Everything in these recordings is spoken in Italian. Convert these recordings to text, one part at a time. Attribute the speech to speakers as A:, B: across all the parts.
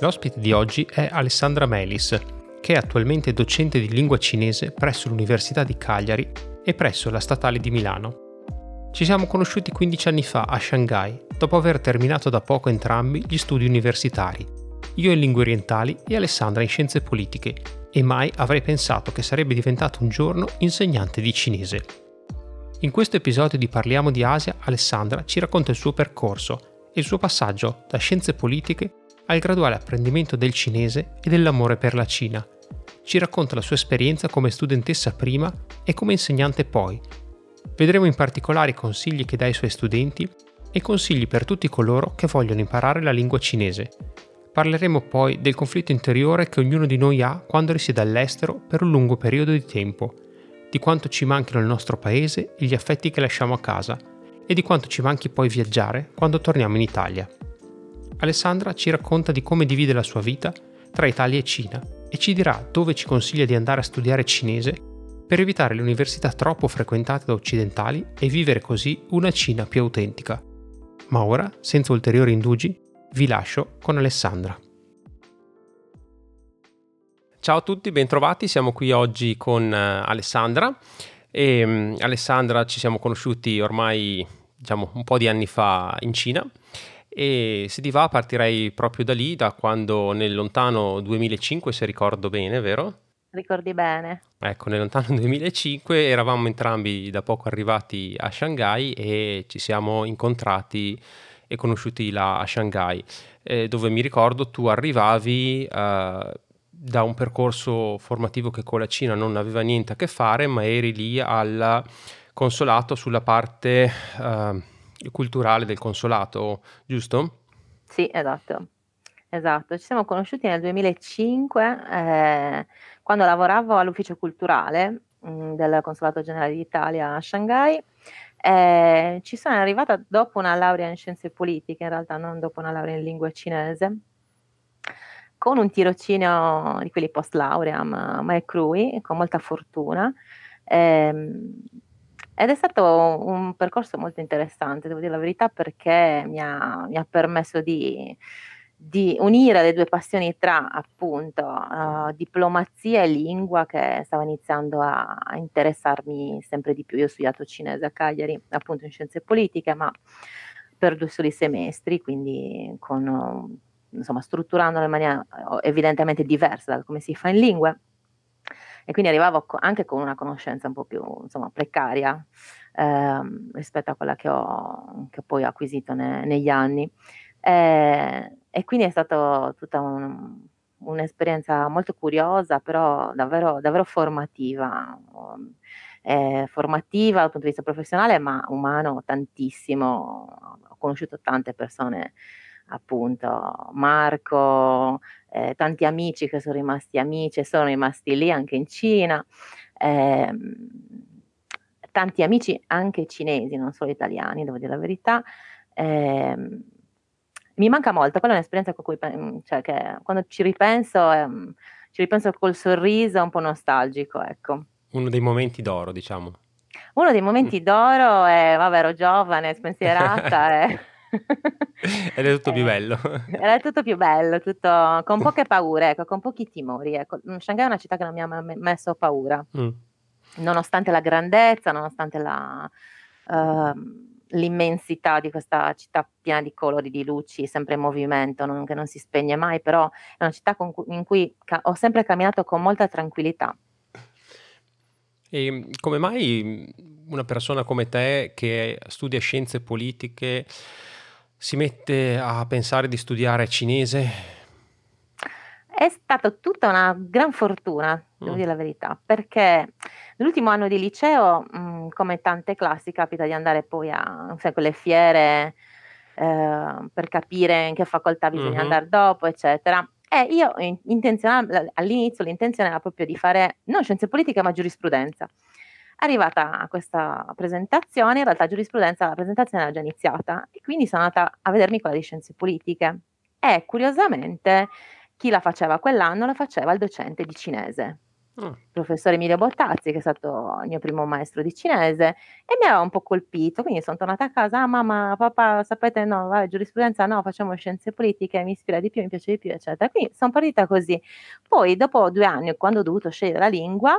A: L'ospite di oggi è Alessandra Melis, che è attualmente docente di lingua cinese presso l'Università di Cagliari e presso la Statale di Milano. Ci siamo conosciuti 15 anni fa a Shanghai, dopo aver terminato da poco entrambi gli studi universitari. Io in lingue orientali e Alessandra in scienze politiche, e mai avrei pensato che sarebbe diventato un giorno insegnante di cinese. In questo episodio di Parliamo di Asia, Alessandra ci racconta il suo percorso e il suo passaggio da scienze politiche al graduale apprendimento del cinese e dell'amore per la Cina. Ci racconta la sua esperienza come studentessa prima e come insegnante poi. Vedremo in particolare i consigli che dà ai suoi studenti e consigli per tutti coloro che vogliono imparare la lingua cinese. Parleremo poi del conflitto interiore che ognuno di noi ha quando risiede all'estero per un lungo periodo di tempo, di quanto ci manchino il nostro paese e gli affetti che lasciamo a casa e di quanto ci manchi poi viaggiare quando torniamo in Italia. Alessandra ci racconta di come divide la sua vita tra Italia e Cina e ci dirà dove ci consiglia di andare a studiare cinese per evitare le università troppo frequentate da occidentali e vivere così una Cina più autentica. Ma ora, senza ulteriori indugi, vi lascio con Alessandra. Ciao a tutti, bentrovati, siamo qui oggi con uh, Alessandra e um, Alessandra ci siamo conosciuti ormai diciamo un po' di anni fa in Cina e se ti va partirei proprio da lì, da quando nel lontano 2005, se ricordo bene, vero?
B: Ricordi bene.
A: Ecco, nel lontano 2005 eravamo entrambi da poco arrivati a Shanghai e ci siamo incontrati e conosciuti là a Shanghai, eh, dove mi ricordo tu arrivavi eh, da un percorso formativo che con la Cina non aveva niente a che fare, ma eri lì al consolato sulla parte... Eh, culturale del consolato, giusto?
B: Sì, esatto. Esatto, ci siamo conosciuti nel 2005 eh, quando lavoravo all'ufficio culturale mh, mm, del Consolato Generale d'Italia a Shanghai. Eh, ci sono arrivata dopo una laurea in scienze politiche, in realtà non dopo una laurea in lingua cinese, con un tirocinio di quelli post laurea, ma, ma è crui, con molta fortuna. Eh, ed è stato un percorso molto interessante, devo dire la verità, perché mi ha, mi ha permesso di, di, unire le due passioni tra appunto uh, diplomazia e lingua che stava iniziando a, a, interessarmi sempre di più. Io ho studiato cinese a Cagliari, appunto in scienze politiche, ma per due soli semestri, quindi con, insomma, strutturandolo in maniera evidentemente diversa da come si fa in lingue e quindi arrivavo anche con una conoscenza un po' più insomma, precaria ehm, rispetto a quella che ho, che ho poi acquisito ne, negli anni. E, e, quindi è stata tutta un, un'esperienza molto curiosa, però davvero, davvero formativa. Eh, formativa dal punto di vista professionale, ma umano tantissimo. Ho conosciuto tante persone appunto Marco, eh, tanti amici che sono rimasti amici e sono rimasti lì anche in Cina, eh, tanti amici anche cinesi, non solo italiani, devo dire la verità. Eh, mi manca molto, quella è un'esperienza con cui cioè che quando ci ripenso, ehm, ci ripenso col sorriso un po' nostalgico, ecco.
A: Uno dei momenti d'oro, diciamo.
B: Uno dei momenti d'oro è, vabbè, ero giovane, spensierata e
A: Ed è tutto più bello.
B: Era tutto più bello, tutto con poche paure, ecco, con pochi timori. Ecco. Mm, Shanghai è una città che non mi ha mai messo paura, mm. nonostante la grandezza, nonostante la, uh, l'immensità di questa città piena di colori, di luci, sempre in movimento, non, che non si spegne mai, però è una città cui, in cui ca- ho sempre camminato con molta tranquillità.
A: E come mai una persona come te che studia scienze politiche si mette a pensare di studiare cinese?
B: È stata tutta una gran fortuna, devo mm. dire la verità, perché nell'ultimo anno di liceo, mh, mm, come tante classi, capita di andare poi a sai, quelle fiere eh, per capire in che facoltà bisogna
A: Mh-mh.
B: andare dopo, eccetera. E io in all'inizio l'intenzione era proprio di fare non scienze politiche, ma giurisprudenza. Arrivata a questa presentazione, in realtà giurisprudenza la presentazione era già iniziata e quindi sono andata a vedermi quella di scienze politiche e curiosamente chi la faceva quell'anno la faceva il docente di cinese.
A: Mh.
B: Professor Emilio Bottazzi, che è stato il mio primo maestro di cinese e mi aveva un po' colpito, quindi son tornata a casa: "Ah mamma, papà, sapete no, vabbè giurisprudenza no, facciamo scienze politiche, mi ispira di più, mi piace di più", eccetera. Quindi son partita così. Poi dopo 2 anni, quando ho dovuto scegliere la lingua,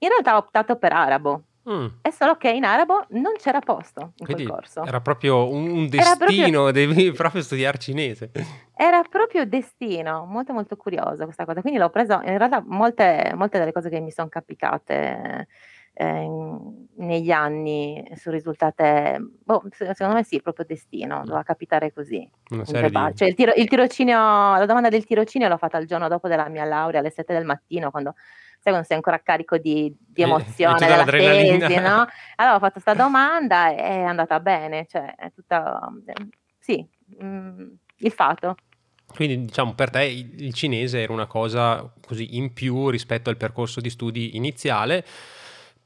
B: in realtà ho optato per arabo.
A: Mh.
B: È solo che in arabo non c'era posto in quel
A: Quindi
B: corso.
A: era proprio un un
B: Era proprio
A: destino, devi proprio studiar cinese.
B: Era proprio destino, molto, molto curiosa questa cosa. Quindi l'ho preso in realtà molte molte delle cose che mi son capitate, ehm, negli anni son risultate boh, se secondo me sì, proprio destino,
A: Mh.
B: doveva capitare così.
A: Una serie di
B: cioè il tiro il tirocinio la domanda del tirocinio l'ho fatta il giorno dopo della mia laurea alle 7 del mattino, quando sai quando sei ancora carico di di
A: E e
B: emozione della tesi, no, allora ho fatto 'sta domanda e è andata bene, cioè è tutta sì, mhmm, il fato.
A: Quindi diciamo per te il cinese era una cosa così in più rispetto al percorso di studi iniziale,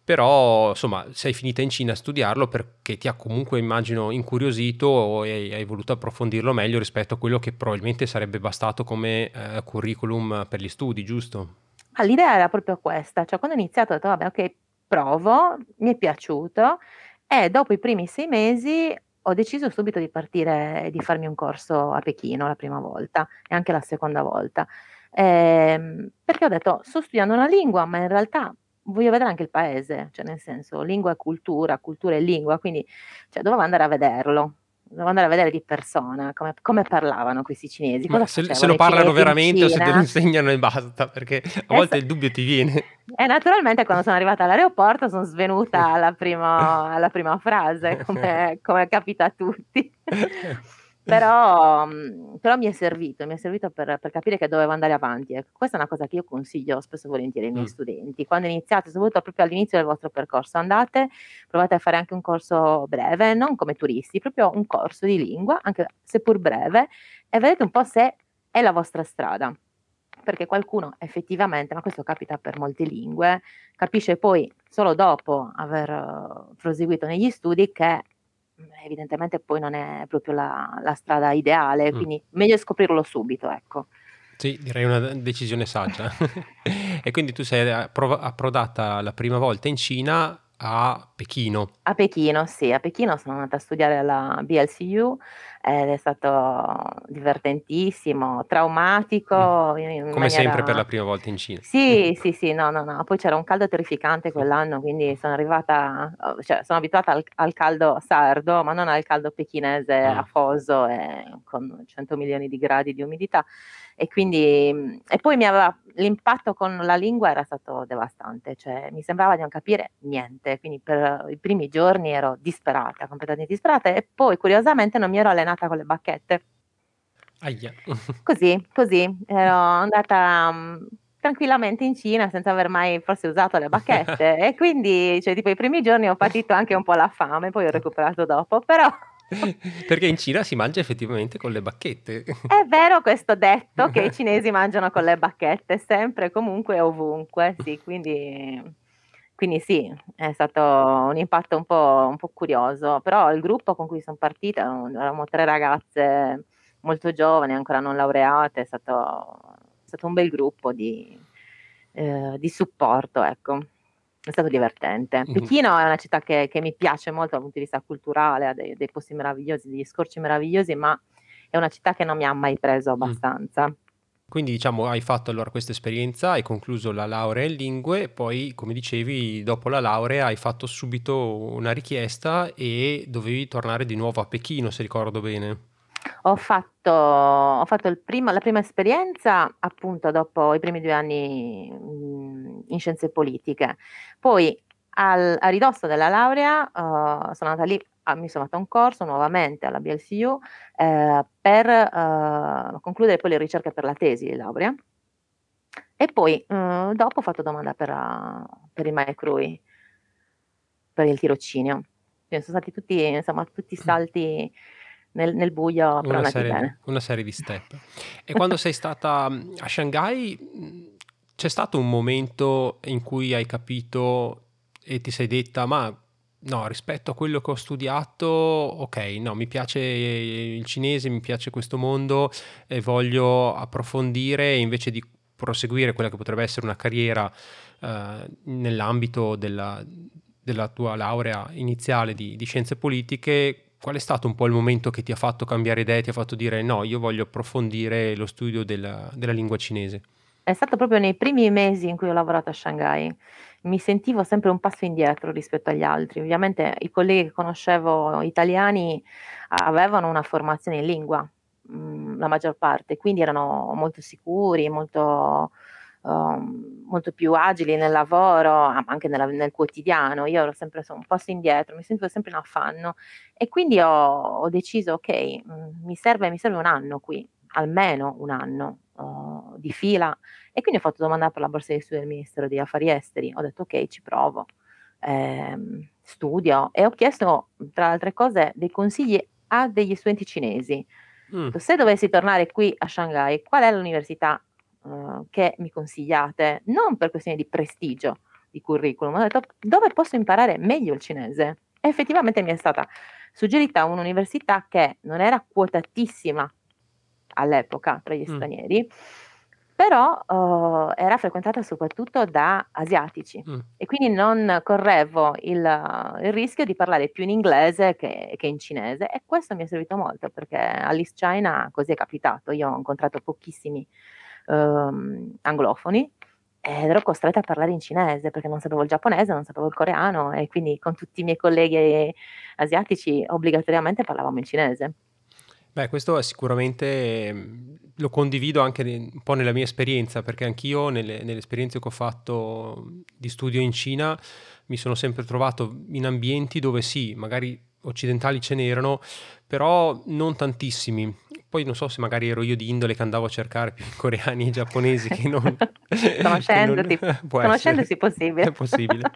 A: però insomma sei finita in Cina a studiarlo perché ti ha comunque immagino incuriosito e hai voluto approfondirlo meglio rispetto a quello che probabilmente sarebbe bastato come, ehm, curriculum per gli studi, giusto?
B: Ah, l'idea era proprio questa, cioè quando ho iniziato ho detto: "Vabbè okay, provo", mi è piaciuto e dopo i primi 6 mesi ho deciso subito di partire e di farmi un corso a Pechino la prima volta e anche la seconda volta. Ehm, perché ho detto: "Sto studiando una lingua, ma in realtà voglio vedere anche il paese", cioè nel senso lingua e cultura, cultura e lingua, quindi cioè dovevo andare a vederlo, dovevo andare a vedere di persona come come parlavano questi cinesi, cosa
A: se se lo parlano veramente o se te lo insegnano e basta, perché a
B: Es
A: volte il dubbio ti viene.
B: e naturalmente quando sono arrivata all'aeroporto son svenuta alla primo alla prima frase, come come capita a tutti. Però mhmm, però mi è servito, mi è servito per per capire che dovevo andare avanti, ecco. Questa è una cosa che io consiglio spesso e volentieri ai miei
A: Mh.
B: studenti. Quando iniziate, soprattutto proprio all'inizio del vostro percorso, andate, provate a fare anche un corso breve, non come turisti, proprio un corso di lingua, anche seppur breve, e vedete un po' se è la vostra strada. Perché qualcuno effettivamente, ma questo capita per molte lingue, capisce poi solo dopo aver proseguito negli studi che, evidentemente poi non è proprio la la strada ideale, quindi meglio scoprirlo subito, ecco.
A: Sì, direi una decisione saggia. E quindi tu sei approva approdata la prima volta in Cina a Pechino.
B: A Pechino, sì, a Pechino sono andata a studiare alla BLCU ed è stato divertentissimo, traumatico in
A: Come sempre per
B: maniera
A: la prima volta in Cina.
B: sì, sì, sì, no, no, no. Poi c'era un caldo terrificante quell'anno, quindi sono arrivata cioè sono abituata al al caldo sardo, ma non al caldo pechinese
A: Mh.
B: afoso e con 100 milioni di gradi di umidità. E quindi e poi mi aveva l'impatto con la lingua era stato devastante, cioè mi sembrava di non capire niente, quindi per i primi giorni ero disperata, completamente disperata e poi curiosamente non mi ero allenata con le bacchette.
A: Ahia.
B: Così, così. Ero andata, mhmm, tranquillamente in Cina senza aver mai forse usato le bacchette e quindi cioè tipo i primi giorni ho patito anche un po' la fame, poi ho recuperato dopo, però
A: Perché in Cina si mangia effettivamente con le bacchette.
B: È vero questo detto che i cinesi mangiano con le bacchette, sempre, comunque, ovunque, sì, quindi quindi sì, è stato un impatto un po' un po' curioso, però il gruppo con cui son partita eravamo 3 ragazze molto giovani, ancora non laureate, è stato è stato un bel gruppo di ehm, di supporto, ecco. È stato divertente.
A: Mh-mh.
B: Pechino è una città che che mi piace molto dal punto di vista culturale, ha dei dei posti meravigliosi, degli scorci meravigliosi, ma è una città che non mi ha mai preso abbastanza.
A: Quindi diciamo hai fatto allora questa esperienza, hai concluso la laurea in lingue, poi come dicevi dopo la laurea hai fatto subito una richiesta e dovevi tornare di nuovo a Pechino, se ricordo bene.
B: Ho fatto ho fatto il primo la prima esperienza appunto dopo i primi 2 anni, mhmm, in scienze politiche. Poi al a ridosso della laurea, uhm, sono andata lì a mi sono fatta un corso nuovamente alla BLCU, ehm, per, uhm, concludere poi le ricerche per la tesi di laurea. E poi, uhm, dopo ho fatto domanda per per il MAECRUI per il tirocinio. Quindi son stati tutti insomma tutti salti nel, nel buio,
A: una
B: serie,
A: bene. Una serie di step. E quando sei stata a Shanghai c'è stato un momento in cui hai capito e ti sei detta ma no, rispetto a quello che ho studiato, ok, no, mi piace il cinese, mi piace questo mondo e voglio approfondire invece di proseguire quella che potrebbe essere una carriera eh, nell'ambito della, della, tua laurea iniziale di, di scienze politiche, qual è stato un po' il momento che ti ha fatto cambiare idea, ti ha fatto dire no, io voglio approfondire lo studio della, della lingua cinese?
B: È stato proprio nei primi mesi in cui ho lavorato a Shanghai. Mi sentivo sempre un passo indietro rispetto agli altri. Ovviamente i colleghi che conoscevo italiani avevano una formazione in lingua, mm, la maggior parte, quindi erano molto sicuri, molto, um, molto più agili nel lavoro, anche nella, nel quotidiano. Io ero sempre un passo indietro, mi sentivo sempre in affanno e quindi ho, ho deciso, ok, mh, mm, mi, serve, mi serve un anno qui, almeno un anno uh, di fila e quindi ho fatto domanda per la borsa di studio del Ministero degli Affari Esteri, ho detto ok ci provo, ehm, studio e ho chiesto tra le altre cose dei consigli a degli studenti cinesi. Mm. Se dovessi tornare qui a Shanghai, qual è l'università uh, che mi consigliate? Non per questione di prestigio di curriculum, ho detto dove posso imparare meglio il cinese? E effettivamente mi è stata suggerita un'università che non era quotatissima all'epoca tra gli mm. stranieri, però uh, era frequentata soprattutto da asiatici mm. e quindi non correvo il, il, rischio di parlare più in inglese che, che, in cinese e questo mi è servito molto perché all'East China così è capitato, io ho incontrato pochissimi um, anglofoni ed ero costretta a parlare in cinese perché non sapevo il giapponese, non sapevo il coreano e quindi con tutti i miei colleghi asiatici obbligatoriamente parlavamo in cinese.
A: Beh, questo è sicuramente mm, lo condivido anche un po' nella mia esperienza, perché anch'io nelle, nelle esperienze che ho fatto di studio in Cina mi sono sempre trovato in ambienti dove sì, magari occidentali ce n'erano, però non tantissimi. Poi non so se magari ero io di indole che andavo a cercare più coreani e giapponesi che non...
B: Conoscendoti, che non... conoscendosi possibile.
A: È possibile.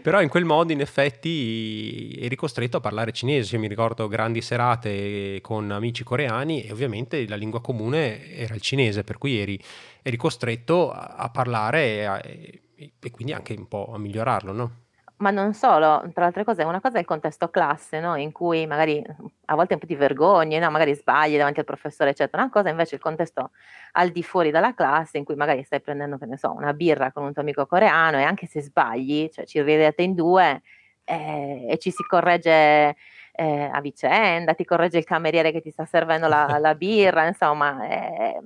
A: Però in quel modo in effetti eri costretto a parlare cinese, mi ricordo grandi serate con amici coreani e ovviamente la lingua comune era il cinese, per cui eri, eri costretto a, a parlare e, e, e, quindi anche un po' a migliorarlo, no?
B: Ma non solo, tra le altre cose, una cosa è il contesto classe, no? in cui magari a volte un po' ti vergogni, no? magari sbagli davanti al professore, eccetera. Una cosa invece è il contesto al di fuori dalla classe, in cui magari stai prendendo, che ne so, una birra con un tuo amico coreano e anche se sbagli, cioè ci ridete in due eh, e ci si corregge eh, a vicenda, ti corregge il cameriere che ti sta servendo la, la birra, insomma. Eh,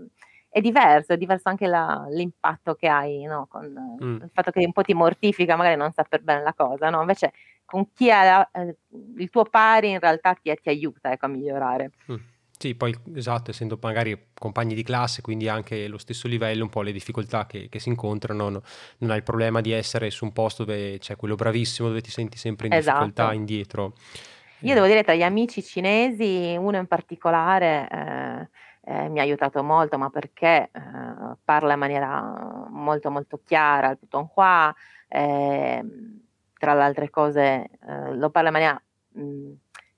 B: è diverso, è diverso anche la, l'impatto che hai, no? con mm. il fatto che un po' ti mortifica, magari non saper bene la cosa, no? invece con chi ha eh, il tuo pari in realtà ti, ti aiuta ecco, a migliorare.
A: Mm. Sì, poi esatto, essendo magari compagni di classe, quindi anche lo stesso livello, un po' le difficoltà che, che si incontrano, no? non hai il problema di essere su un posto dove c'è quello bravissimo, dove ti senti sempre in esatto. difficoltà, indietro.
B: Io devo dire tra gli amici cinesi, uno in particolare, eh, eh, mi ha aiutato molto, ma perché eh, parla in maniera molto molto chiara il Putonghua, eh, tra le altre cose eh, lo parla in maniera mh,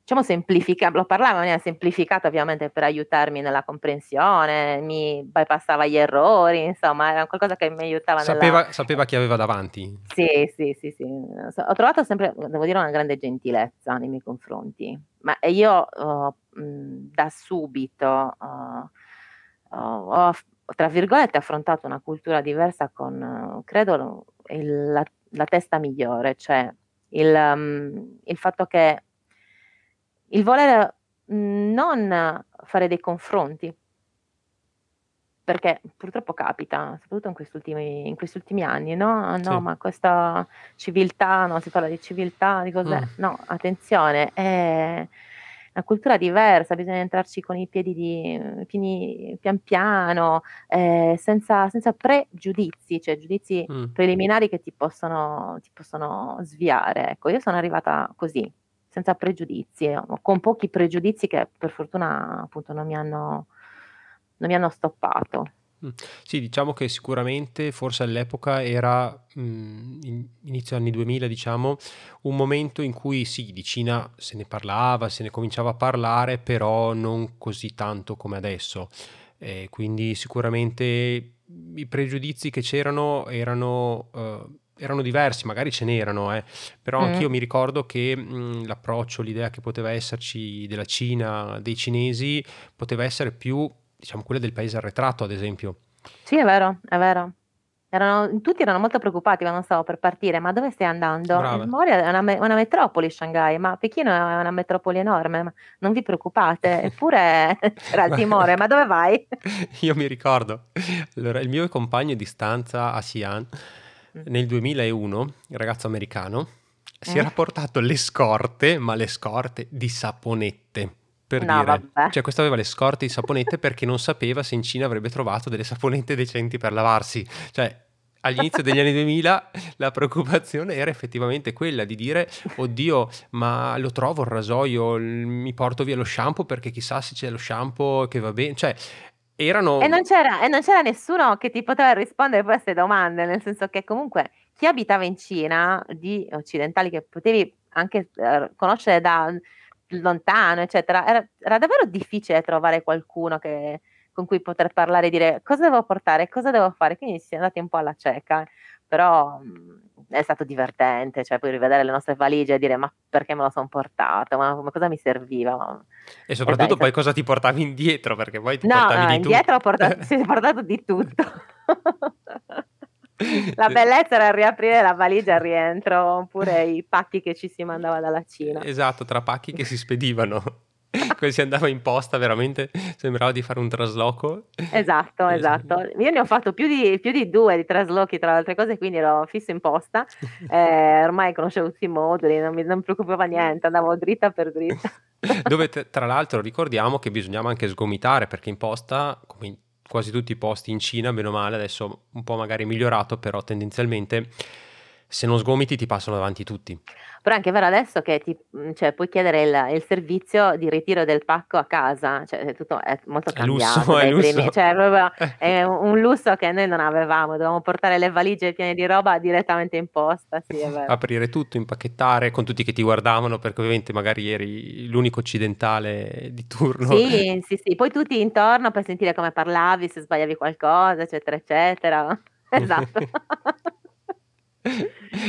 B: diciamo semplificata, lo parlava in maniera semplificata ovviamente per aiutarmi nella comprensione, mi bypassava gli errori, insomma era qualcosa che mi aiutava.
A: Sapeva,
B: nella...
A: sapeva chi aveva davanti?
B: Sì, sì, sì, sì. Ho trovato sempre, devo dire, una grande gentilezza nei miei confronti, ma io uh, da subito uh, ho, tra virgolette, affrontato una cultura diversa con, credo, il, la, la, testa migliore, cioè il, um, il fatto che il voler mhmm, non fare dei confronti, perché purtroppo capita, soprattutto in questi ultimi, in questi ultimi anni, no? No, sì. ma questa civiltà, no, si parla di civiltà, di cos'è? Mm. No, attenzione, è una cultura diversa, bisogna entrarci con i piedi, di, pieni, pian piano, eh, senza, senza, pregiudizi, cioè giudizi mm. preliminari che ti possono, ti possono sviare. Ecco, io sono arrivata così, senza pregiudizi, con pochi pregiudizi che per fortuna appunto non mi hanno, non mi hanno stoppato.
A: Mh. Sì, diciamo che sicuramente forse all'epoca era, mhmm, in inizio anni 2000 diciamo, un momento in cui sì, di Cina se ne parlava, se ne cominciava a parlare, però non così tanto come adesso. Ehm, quindi sicuramente i pregiudizi che c'erano erano uhm, erano diversi, magari ce n'erano eh, però
B: Mh.
A: anch'io mi ricordo che, mhmm, l'approccio, l'idea che poteva esserci della Cina, dei cinesi, poteva essere più Diciamo quelle del paese arretrato, ad esempio.
B: Sì, è vero, è vero. Erano tutti erano molto preoccupati quando stavo per partire: "Ma dove stai andando?" "Eh,
A: Brava.
B: Moria è una me una metropoli Shanghai." "Ma Pechino è una metropoli enorme, ma non vi preoccupate?" Eppure c'era il timore: "Ma dove vai?"
A: Io mi ricordo, allora il mio compagno di stanza a Xi'an,
B: Mh.
A: Nel 2001, il ragazzo americano, si
B: Mh.
A: era portato le scorte, ma le scorte di saponette. Per
B: No,
A: dire,
B: vabbè.
A: cioè questo aveva le scorte di saponette perché non sapeva se in Cina avrebbe trovato delle saponette decenti per lavarsi. Cioè, all'inizio degli anni 2000 la preoccupazione era effettivamente quella di dire: "Oddio, ma lo trovo il rasoio, mi porto via lo shampoo perché chissà se c'è lo shampoo che va ben" cioè
B: E
A: erano
B: non c'era e non c'era nessuno che ti poteva rispondere a 'ste domande, nel senso che comunque chi abitava in Cina, di occidentali che potevi anche, ehm, conoscere da lontano, eccetera, era era davvero difficile trovare qualcuno che con cui poter parlare e dire: "Cosa devo portare? Cosa devo fare?" Quindi si è andati un po' alla cieca, però, mhmm, è stato divertente, cioè poi rivedere le nostre valigie e dire: "Ma perché me lo son portato? Ma ma cosa mi serviva?" Ma
A: E
B: e dai, è
A: soprattutto poi cosa ti portavi indietro, perché poi ti
B: No,
A: portavi
B: no,
A: di
B: indietro
A: tutto.
B: portato sì, ho portato di tutto. La bellezza era riaprire la valigia al rientro, oppure i pacchi che ci si mandava dalla Cina.
A: Esatto, tra pacchi che si spedivano. Poi si andava in posta, veramente sembrava di fare un trasloco.
B: Esatto,
A: E
B: esatto. Io ne ho fatto più di più di 2 di traslochi tra le altre cose, quindi ero fisso in posta. Ehm, ormai conoscevo tutti i moduli, non mi non mi preoccupava niente, andavo dritta per dritta.
A: Dove t tra l'altro ricordiamo che bisognava anche sgomitare, perché in posta, come in quasi tutti i posti in Cina, bene o male, adesso un po' magari migliorato, però tendenzialmente se non sgomiti ti passano davanti tutti.
B: Però è anche vero adesso che ti cioè puoi chiedere il il servizio di ritiro del pacco a casa, cioè è tutto è molto
A: È
B: cambiato
A: lusso, è
B: dai primi
A: lusso.
B: cioè proprio è un lusso che noi non avevamo, dovevamo portare le valigie piene di roba direttamente in posta, sì è.
A: Aprire tutto, impacchettare, con tutti che ti guardavano, perché ovviamente magari eri l'unico occidentale di turno.
B: Sì, sì, sì, poi tutti intorno per sentire come parlavi, se sbagliavi qualcosa, eccetera, eccetera. Esatto.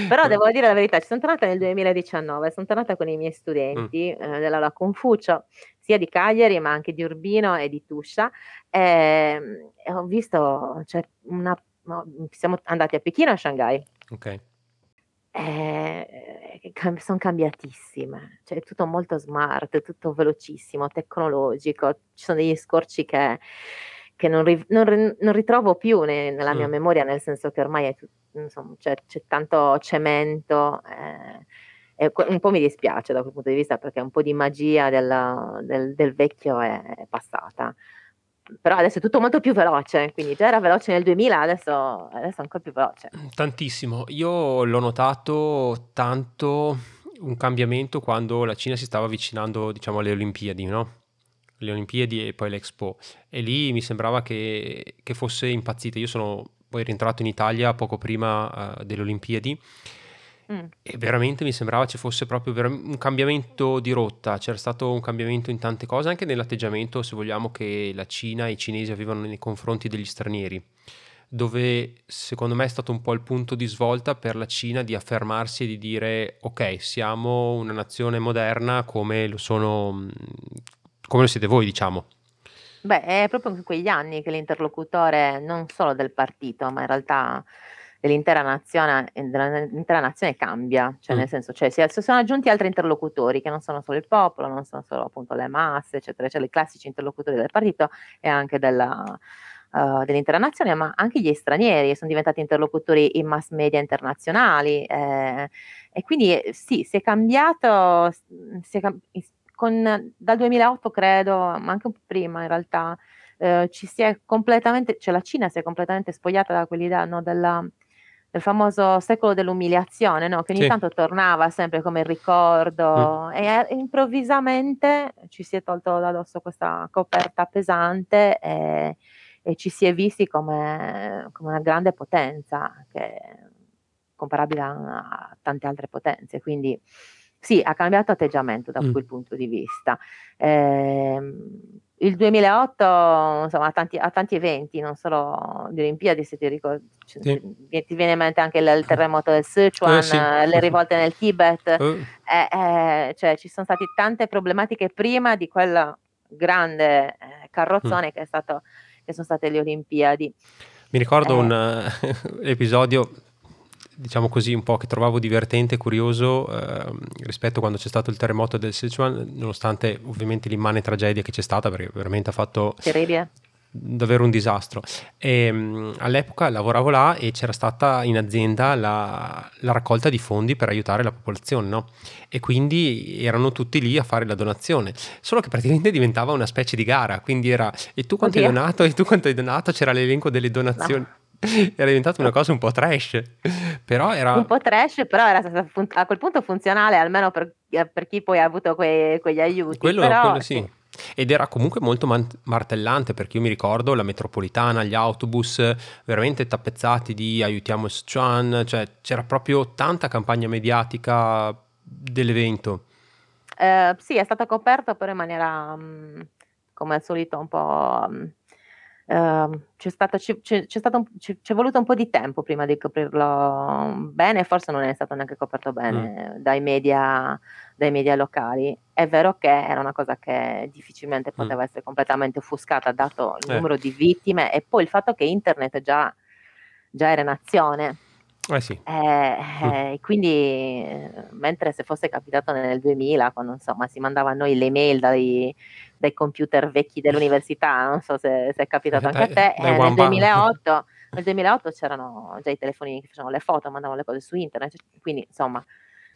B: Però devo dire la verità, ci son tornata nel 2019, son tornata con i miei
A: Mh.
B: studenti, ehm, dell'Aula Confucio, sia di Cagliari, ma anche di Urbino e di Tuscia, ehm, e ho visto cioè una siamo andati a Pechino e a Shanghai.
A: Okay.
B: Ehm, che cam son cambiatissime, cioè è tutto molto smart, tutto velocissimo, tecnologico, ci sono degli scorci che che non ri non ri non ritrovo più ne nella mia
A: Mh.
B: memoria, nel senso che ormai è tu insom c'è c'è tanto cemento, ehm, e un po' mi dispiace da quel punto di vista, perché un po' di magia del del del vecchio è è passata. Però adesso è tutto molto più veloce, quindi già era veloce nel 2000, adesso adesso è ancora più veloce.
A: Mhmm, tantissimo. Io l'ho notato tanto un cambiamento quando la Cina si stava avvicinando, diciamo, alle Olimpiadi, no, le Olimpiadi e poi l'Expo. E lì mi sembrava che che fosse impazzita. Io sono poi rientrato in Italia poco prima, uhm, delle Olimpiadi
B: Mh.
A: e veramente mi sembrava ci fosse proprio vera un cambiamento di rotta. C'era stato un cambiamento in tante cose, anche nell'atteggiamento, se vogliamo, che la Cina e i cinesi avevano nei confronti degli stranieri, dove secondo me è stato un po' il punto di svolta per la Cina di affermarsi e di dire: "Okay, siamo una nazione moderna come lo sono mhmm, come lo siete voi", diciamo.
B: Beh, è proprio in quegli anni che l'interlocutore non solo del partito, ma in realtà dell'intera nazione ehm, della l'intera nazione cambia, cioè
A: Mh.
B: nel senso, cioè si sono aggiunti altri interlocutori che non sono solo il popolo, non sono solo appunto le masse, eccetera, cioè i classici interlocutori del partito e anche della uhm, dell'intera nazione, ma anche gli stranieri son diventati interlocutori in mass media internazionali, ehm, e quindi, ehm, sì, si è cambiato si è con dal 2008 credo, ma anche un po' prima in realtà, uhm, ci si è completamente cioè la Cina si è completamente spogliata da quell'idea, no, della del famoso secolo dell'umiliazione, no, che ogni
A: Sì.
B: tanto tornava sempre come ricordo e a improvvisamente ci si è tolto da dosso questa coperta pesante, ehm, e ci si è visti come, come una grande potenza che comparabile a, a tante altre potenze. Quindi sì, ha cambiato atteggiamento da
A: Mm.
B: quel punto di vista. Ehm, il 2008, insomma, ha tanti, ha tanti eventi, non solo di Olimpiadi, se ti ricordi,
A: Sì.
B: ti viene in mente anche il, terremoto del Sichuan,
A: Eh, sì.
B: eh, le rivolte nel Tibet,
A: Eh,
B: eh, eh, cioè ci sono state tante problematiche prima di quella grande eh, carrozzone che, è stato, che sono state le Olimpiadi.
A: Mi ricordo
B: Eh.
A: un eh, episodio, diciamo così, un po' che trovavo divertente e curioso ehm, rispetto a quando c'è stato il terremoto del Sichuan, nonostante ovviamente l'immane tragedia che c'è stata, perché veramente ha fatto
B: Terribile.
A: davvero un disastro. E, mh, all'epoca lavoravo là e c'era stata in azienda la, la raccolta di fondi per aiutare la popolazione, no? E quindi erano tutti lì a fare la donazione, solo che praticamente diventava una specie di gara, quindi era e tu quanto hai
B: Oddio.
A: donato e tu quanto hai donato, c'era l'elenco delle donazioni. Era diventata una cosa un po' trash, però era...
B: Un po' trash, però era stata fun- a quel punto funzionale, almeno per, eh, per chi poi ha avuto quei- quegli aiuti.
A: Quello,
B: Però,
A: quello sì. Ed era comunque molto man- martellante perché io mi ricordo la metropolitana, gli autobus veramente tappezzati di aiutiamo Sichuan, cioè c'era proprio tanta campagna mediatica dell'evento.
B: Eh, sì, è stato coperto però in maniera, mm, come al solito, un po'... mm, ehm, c'è, stato, ci- c'è- c'è stato un- ci- ci è voluto un po' di tempo prima di coprirlo bene, forse non è stato neanche coperto bene dai media, dai media locali. È vero che era una cosa che difficilmente poteva essere completamente offuscata, dato il
A: Eh.
B: numero di vittime e poi il fatto che internet già, già era nazione.
A: Eh sì,
B: Eh, eh, quindi, eh, mentre se fosse capitato nel 2000, quando insomma si mandava a noi le mail dai, dai computer vecchi dell'università, non so se, se è capitato anche a te, eh, nel,
A: one band.
B: 2008, nel 2008 c'erano già i telefonini che facevano le foto, mandavano le cose su internet, quindi insomma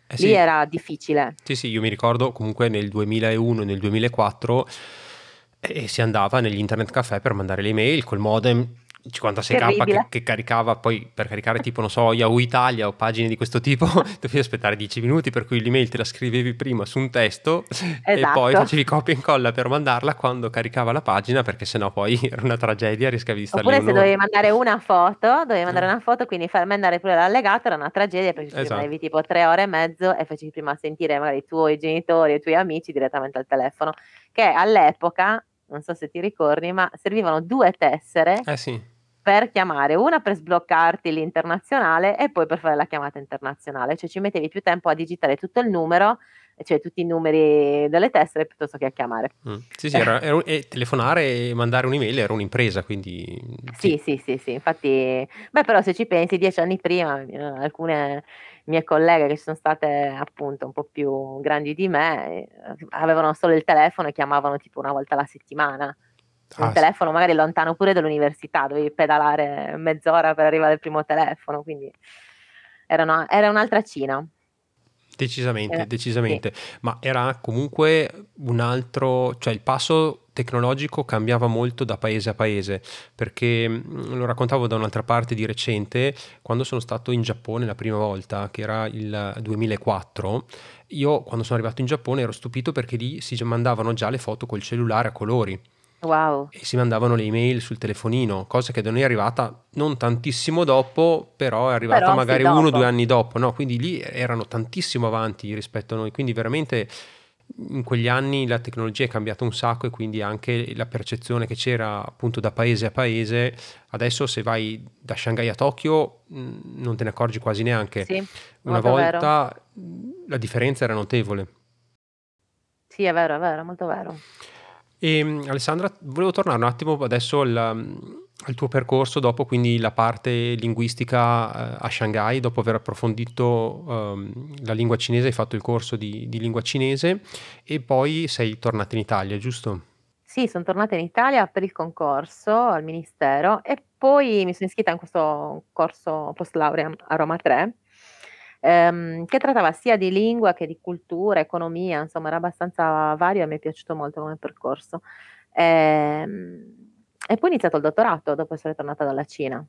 A: eh
B: lì
A: sì.
B: era difficile.
A: Sì, sì, io mi ricordo comunque nel 2001 e nel 2004 e si andava negli internet caffè per mandare le email col modem 56k che, che caricava poi per caricare tipo non so Yahoo Italia o pagine di questo tipo dovevi aspettare 10 minuti per cui l'email te la scrivevi prima su un testo e
B: Esatto.
A: poi facevi copia e incolla per mandarla quando caricava la pagina perché sennò poi era una tragedia rischiavi di stare lì
B: Oppure se dovevi mandare una foto, dovevi mandare una foto, quindi far mandare pure l'allegato era una tragedia perché ci
A: Esatto.
B: rimanevi tipo tre ore e mezzo e facevi prima sentire magari i tuoi genitori e i tuoi amici direttamente al telefono, che all'epoca, non so se ti ricordi, ma servivano due tessere
A: eh sì
B: per chiamare, una per sbloccarti l'internazionale e poi per fare la chiamata internazionale, cioè ci mettevi più tempo a digitare tutto il numero, cioè tutti i numeri delle tessere piuttosto che a chiamare.
A: Mm. Sì, sì, era, era e telefonare e mandare un'email era un'impresa, quindi
B: Sì, sì, sì, sì, infatti, beh, però se ci pensi, dieci anni prima, eh, alcune mie colleghe che sono state appunto un po' più grandi di me, eh, avevano solo il telefono e chiamavano tipo una volta alla settimana. Un
A: Ah, sì.
B: telefono magari lontano pure dall'università, dovevi pedalare mezz'ora per arrivare al primo telefono, quindi era, una- era un'altra Cina.
A: Decisamente,
B: Eh,
A: decisamente, ma era comunque un altro, cioè il passo tecnologico cambiava molto da paese a paese, perché mh, lo raccontavo da un'altra parte di recente, quando sono stato in Giappone la prima volta, che era il 2004, io quando sono arrivato in Giappone ero stupito perché lì si mandavano già le foto col cellulare a colori
B: Wow.
A: e si mandavano le email sul telefonino, cosa che da noi è arrivata non tantissimo dopo, però è arrivata
B: Però
A: magari uno o due anni dopo, no? Quindi lì erano tantissimo avanti rispetto a noi, quindi veramente in quegli anni la tecnologia è cambiata un sacco e quindi anche la percezione che c'era appunto da paese a paese, adesso se vai da Shanghai a Tokyo mh, non te ne accorgi quasi neanche.
B: Sì,
A: Una
B: molto vero.
A: volta mh, la differenza era notevole.
B: Sì, è vero, è vero, molto vero.
A: E mh, Alessandra, volevo tornare un attimo adesso al, al tuo percorso dopo quindi la parte linguistica eh, a Shanghai, dopo aver approfondito um, la lingua cinese, hai fatto il corso di, di lingua cinese e poi sei tornata in Italia, giusto?
B: Sì, sono tornata in Italia per il concorso al Ministero e poi mi sono iscritta in questo corso post laurea a Roma 3, ehm, che trattava sia di lingua che di cultura, economia, insomma era abbastanza vario e mi è piaciuto molto come percorso. Ehm, e poi ho iniziato il dottorato dopo essere tornata dalla Cina.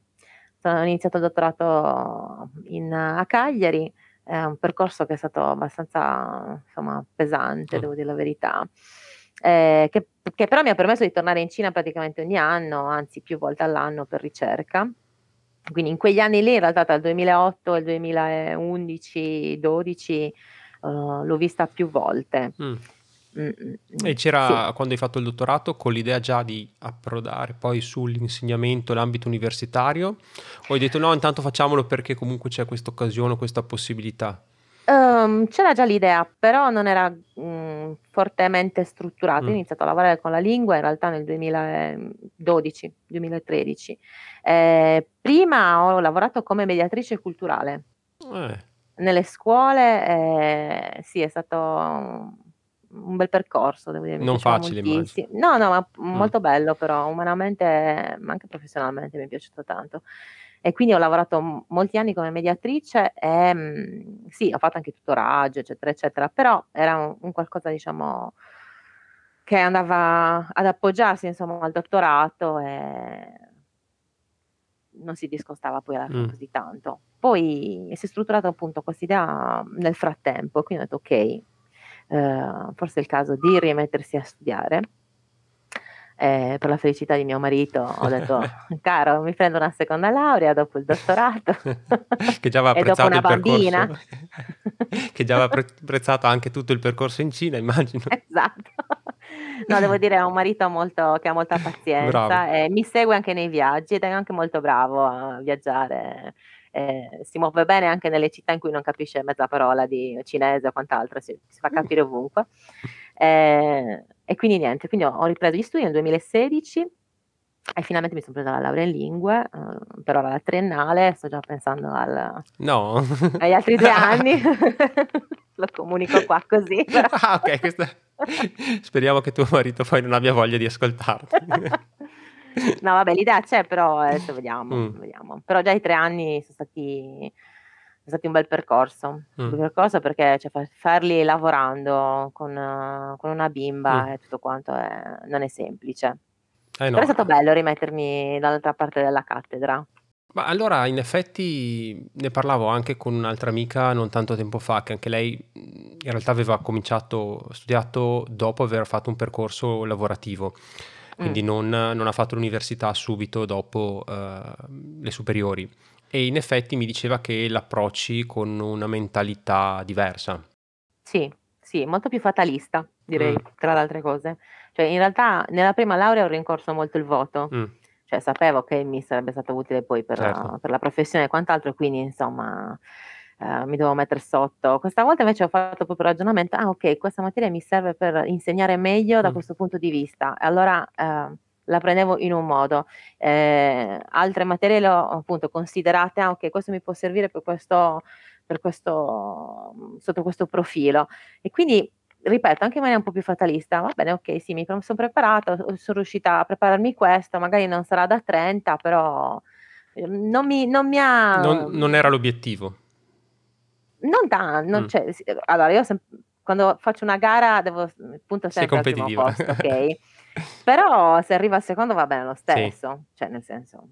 B: Sono- Ho iniziato il dottorato in- a Cagliari, è un percorso che è stato abbastanza insomma, pesante,
A: Mm.
B: devo dire la verità. eh, che, che però mi ha permesso di tornare in Cina praticamente ogni anno, anzi più volte all'anno per ricerca. Quindi in quegli anni lì, in realtà il 2008 e il 2011-12, uh, l'ho vista più volte.
A: Mm. Mm, mm, mm. E c'era, sì. quando hai fatto il dottorato, con l'idea già di approdare poi sull'insegnamento, l'ambito universitario? O hai detto no, intanto facciamolo perché comunque c'è questa occasione, questa possibilità?
B: Um, c'era già l'idea, però non era mh, fortemente strutturato. Mm. Ho iniziato a lavorare con la lingua in realtà nel 2012-2013. Eh, prima ho lavorato come mediatrice culturale. Eh. Nelle scuole, eh, sì, è stato un bel percorso, devo dire.
A: Non facile,
B: moltissimo. No, no, ma mm. molto bello però, umanamente, ma anche professionalmente mi è piaciuto tanto. E quindi ho lavorato molti anni come mediatrice e mh, sì, ho fatto anche tutoraggio, eccetera, eccetera, però era un, un qualcosa, diciamo, che andava ad appoggiarsi, insomma, al dottorato e non si discostava poi alla fine mm. così tanto. Poi si è strutturata appunto questa idea nel frattempo, quindi ho detto ok, eh, forse è il caso di rimettersi a studiare. Eh, per la felicità di mio marito ho detto caro mi prendo una seconda laurea dopo il dottorato
A: che già aveva apprezzato il bambina. percorso che già aveva apprezzato anche tutto il percorso in Cina immagino.
B: Esatto. No devo dire è un marito molto, che ha molta pazienza e mi segue anche nei viaggi ed è anche molto bravo a viaggiare. Eh, si muove bene anche nelle città in cui non capisce mezza parola di cinese o quant'altro, si, si fa capire ovunque. Eh, e quindi niente, quindi ho, ho, ripreso gli studi nel 2016 e finalmente mi sono presa la laurea in lingue, eh, per ora la triennale, sto già pensando al,
A: no.
B: agli altri due anni, lo comunico qua così.
A: Ah, ok, questa... speriamo che tuo marito poi non abbia voglia di ascoltarti.
B: No, vabbè, l'idea c'è, però adesso vediamo, mm. vediamo. Però già i tre anni sono stati, sono stati un bel percorso. Mm. Un percorso perché cioè, farli lavorando con, con una bimba mm. e tutto quanto è, non è semplice. Eh no. Però è stato bello rimettermi dall'altra parte della cattedra.
A: Ma allora, in effetti, ne parlavo anche con un'altra amica non tanto tempo fa, che anche lei in realtà aveva cominciato, studiato dopo aver fatto un percorso lavorativo quindi mm. non, non, ha fatto l'università subito dopo uh, le superiori. E in effetti mi diceva che l'approcci con una mentalità diversa.
B: Sì, sì, molto più fatalista, direi, mm. tra le altre cose. Cioè, in realtà nella prima laurea ho rincorso molto il voto. Mm. Cioè, sapevo che mi sarebbe stato utile poi per, certo. la, per la professione e quant'altro, quindi insomma Uh, mi devo mettere sotto. Questa volta invece ho fatto proprio ragionamento, ah ok, questa materia mi serve per insegnare meglio da mm. questo punto di vista. Allora uh, la prendevo in un modo. Eh, altre materie le ho appunto considerate, ah ok, questo mi può servire per questo, per questo, sotto questo profilo. E quindi ripeto, anche in maniera un po' più fatalista, va bene, ok, sì, mi sono preparata, sono riuscita a prepararmi questo, magari non sarà da 30, però ehm, non mi, non mi ha...
A: Non, non era l'obiettivo.
B: Non tanto, mm. cioè, allora io sem- quando faccio una gara devo punto sempre al primo posto, ok? Però se arriva al secondo va bene lo stesso, sì. cioè nel senso...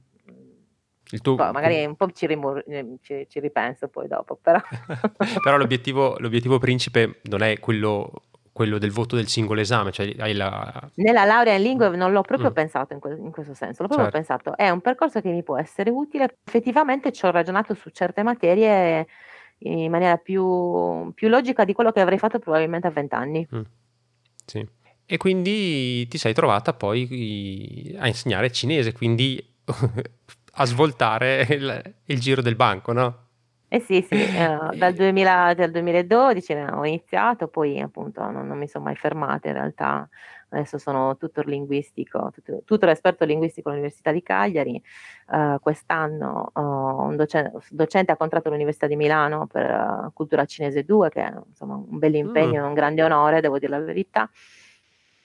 B: Tuo... Poi magari un po' ci, rimur- ci, ci ripenso poi dopo, però...
A: però l'obiettivo, l'obiettivo principe non è quello quello del voto del singolo esame. Cioè la...
B: Nella laurea in lingue non l'ho proprio mm. pensato in, que- in, questo senso, l'ho proprio certo. pensato, è un percorso che mi può essere utile. Effettivamente ci ho ragionato su certe materie in maniera più, più logica di quello che avrei fatto probabilmente a vent'anni. Mm.
A: Sì. E quindi ti sei trovata poi a insegnare cinese, quindi a svoltare il, il, giro del banco, no?
B: Eh sì, sì, eh, dal, 2000, dal 2012 ho iniziato, poi appunto non, non mi sono mai fermata in realtà adesso sono tutor linguistico, tutor, tutor esperto linguistico all'Università di Cagliari, uh, quest'anno uh, un docente, docente, ha contratto all'Università di Milano per uh, Cultura Cinese 2, che è insomma, un bel impegno, mm. un grande onore, devo dire la verità.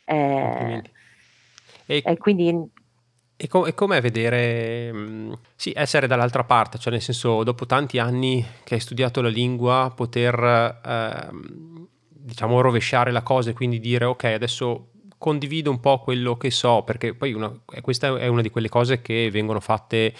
B: Eh, e, e, quindi...
A: E, com- e com'è vedere, mh, mm, sì, essere dall'altra parte, cioè nel senso, dopo tanti anni che hai studiato la lingua, poter... Uh, diciamo rovesciare la cosa e quindi dire ok adesso condivido un po' quello che so, perché poi una, questa è una di quelle cose che vengono fatte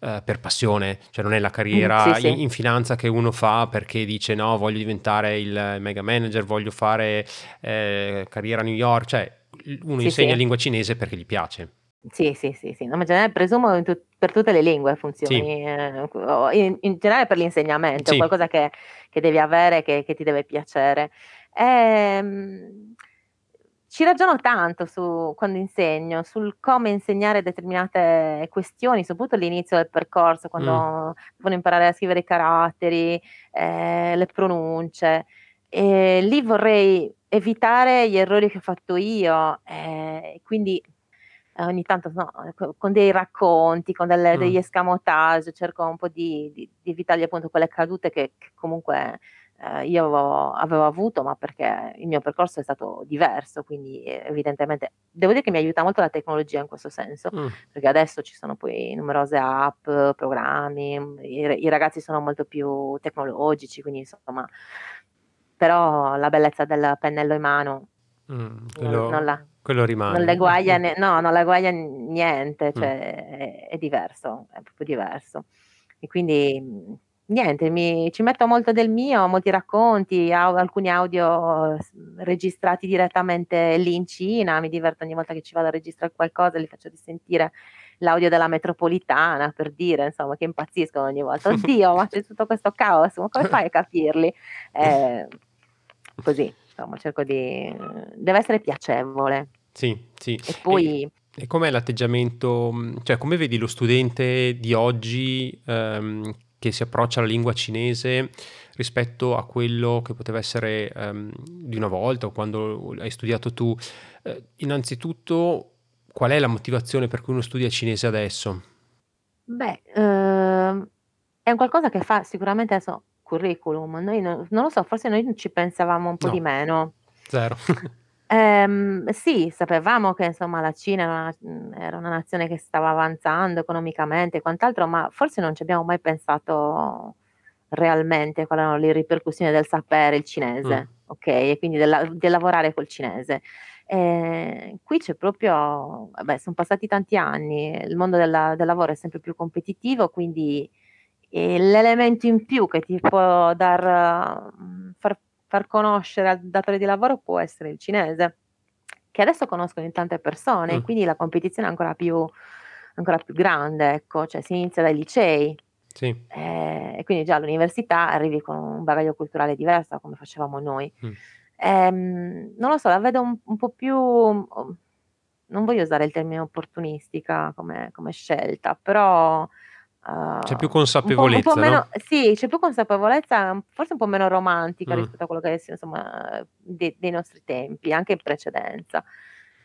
A: eh, per passione, cioè non è la carriera
B: sì, sì.
A: In, in, finanza che uno fa perché dice no, voglio diventare il mega manager, voglio fare eh, carriera a New York, cioè uno
B: Sì,
A: insegna
B: sì.
A: lingua cinese perché gli piace.
B: Sì, sì, sì, sì. No, ma in generale presumo tut per tutte le lingue
A: Sì,
B: funzioni, o in in generale per l'insegnamento, è
A: sì,
B: qualcosa che che devi avere, che che ti deve piacere. Ehm, ci ragiono tanto su quando insegno, sul come insegnare determinate questioni, soprattutto all'inizio del percorso, quando devono imparare a scrivere i caratteri, ehm, le pronunce. E lì vorrei evitare gli errori che ho fatto io, ehm, e quindi eh, ogni tanto no, co con dei racconti, con delle
A: mh,
B: degli escamotage, cerco un po' di di di evitargli appunto quelle cadute che che comunque, ehm, io avevo avevo avuto, ma perché il mio percorso è stato diverso, quindi eh, evidentemente devo dire che mi aiuta molto la tecnologia in questo senso,
A: mh,
B: perché adesso ci sono poi numerose app, programmi, mhmm, i i ragazzi sono molto più tecnologici, quindi insomma però la bellezza del pennello in mano
A: mh,
B: non non
A: quello
B: la
A: quello
B: non
A: rimane.
B: l'eguaglia ne no, non l'eguaglia niente,
A: Mh.
B: cioè è è diverso, è proprio diverso. E quindi, mhmm, niente, mi ci metto molto del mio, molti racconti, au alcuni audio registrati direttamente lì in Cina, mi diverto ogni volta che ci vado a registrare qualcosa, li faccio risentire l'audio della metropolitana, per dire, insomma, che impazziscono ogni volta: "Oddio, ma c'è tutto questo caos, ma come fai a capirli?" Ehm, così, insomma, cerco di deve essere piacevole.
A: Sì, sì.
B: E
A: E
B: poi
A: e com'è l'atteggiamento mhmm, cioè come vedi lo studente di oggi, ehm, che si approccia alla lingua cinese rispetto a quello che poteva essere, ehm, di una volta o quando hai studiato tu? Ehm, innanzitutto qual è la motivazione per cui uno studia cinese adesso?
B: Beh, uhm, è un qualcosa che fa sicuramente adesso curriculum, noi no non lo so, forse noi ci pensavamo un po' di
A: No,
B: meno.
A: 0.
B: Ehm, sì, sapevamo che insomma la Cina era una mhmm, era una nazione che stava avanzando economicamente e quant'altro, ma forse non ci abbiamo mai pensato realmente quali erano le ripercussioni del sapere il cinese, okay, e quindi del del lavorare col cinese. Ehm, qui c'è proprio vabbè, son passati tanti anni, il mondo della del lavoro è sempre più competitivo, quindi l'elemento in più che ti può dar mhmm, far far conoscere al datore di lavoro può essere il cinese, che adesso conoscono in tante persone
A: mh,
B: quindi la competizione è ancora più ancora più grande, ecco, cioè si inizia dai licei,
A: sì,
B: ehm, e quindi già all'università arrivi con un bagaglio culturale diverso come facevamo noi.
A: mh.
B: Ehm, non lo so, la vedo un un po' più, non voglio usare il termine opportunistica come come scelta, però
A: C'è più
B: Uhm, un po' un po'
A: consapevolezza,
B: meno
A: no?
B: sì, c'è più consapevolezza, forse un po' meno romantica
A: Mh.
B: rispetto a quello che sia insomma de dei nostri tempi, anche in precedenza.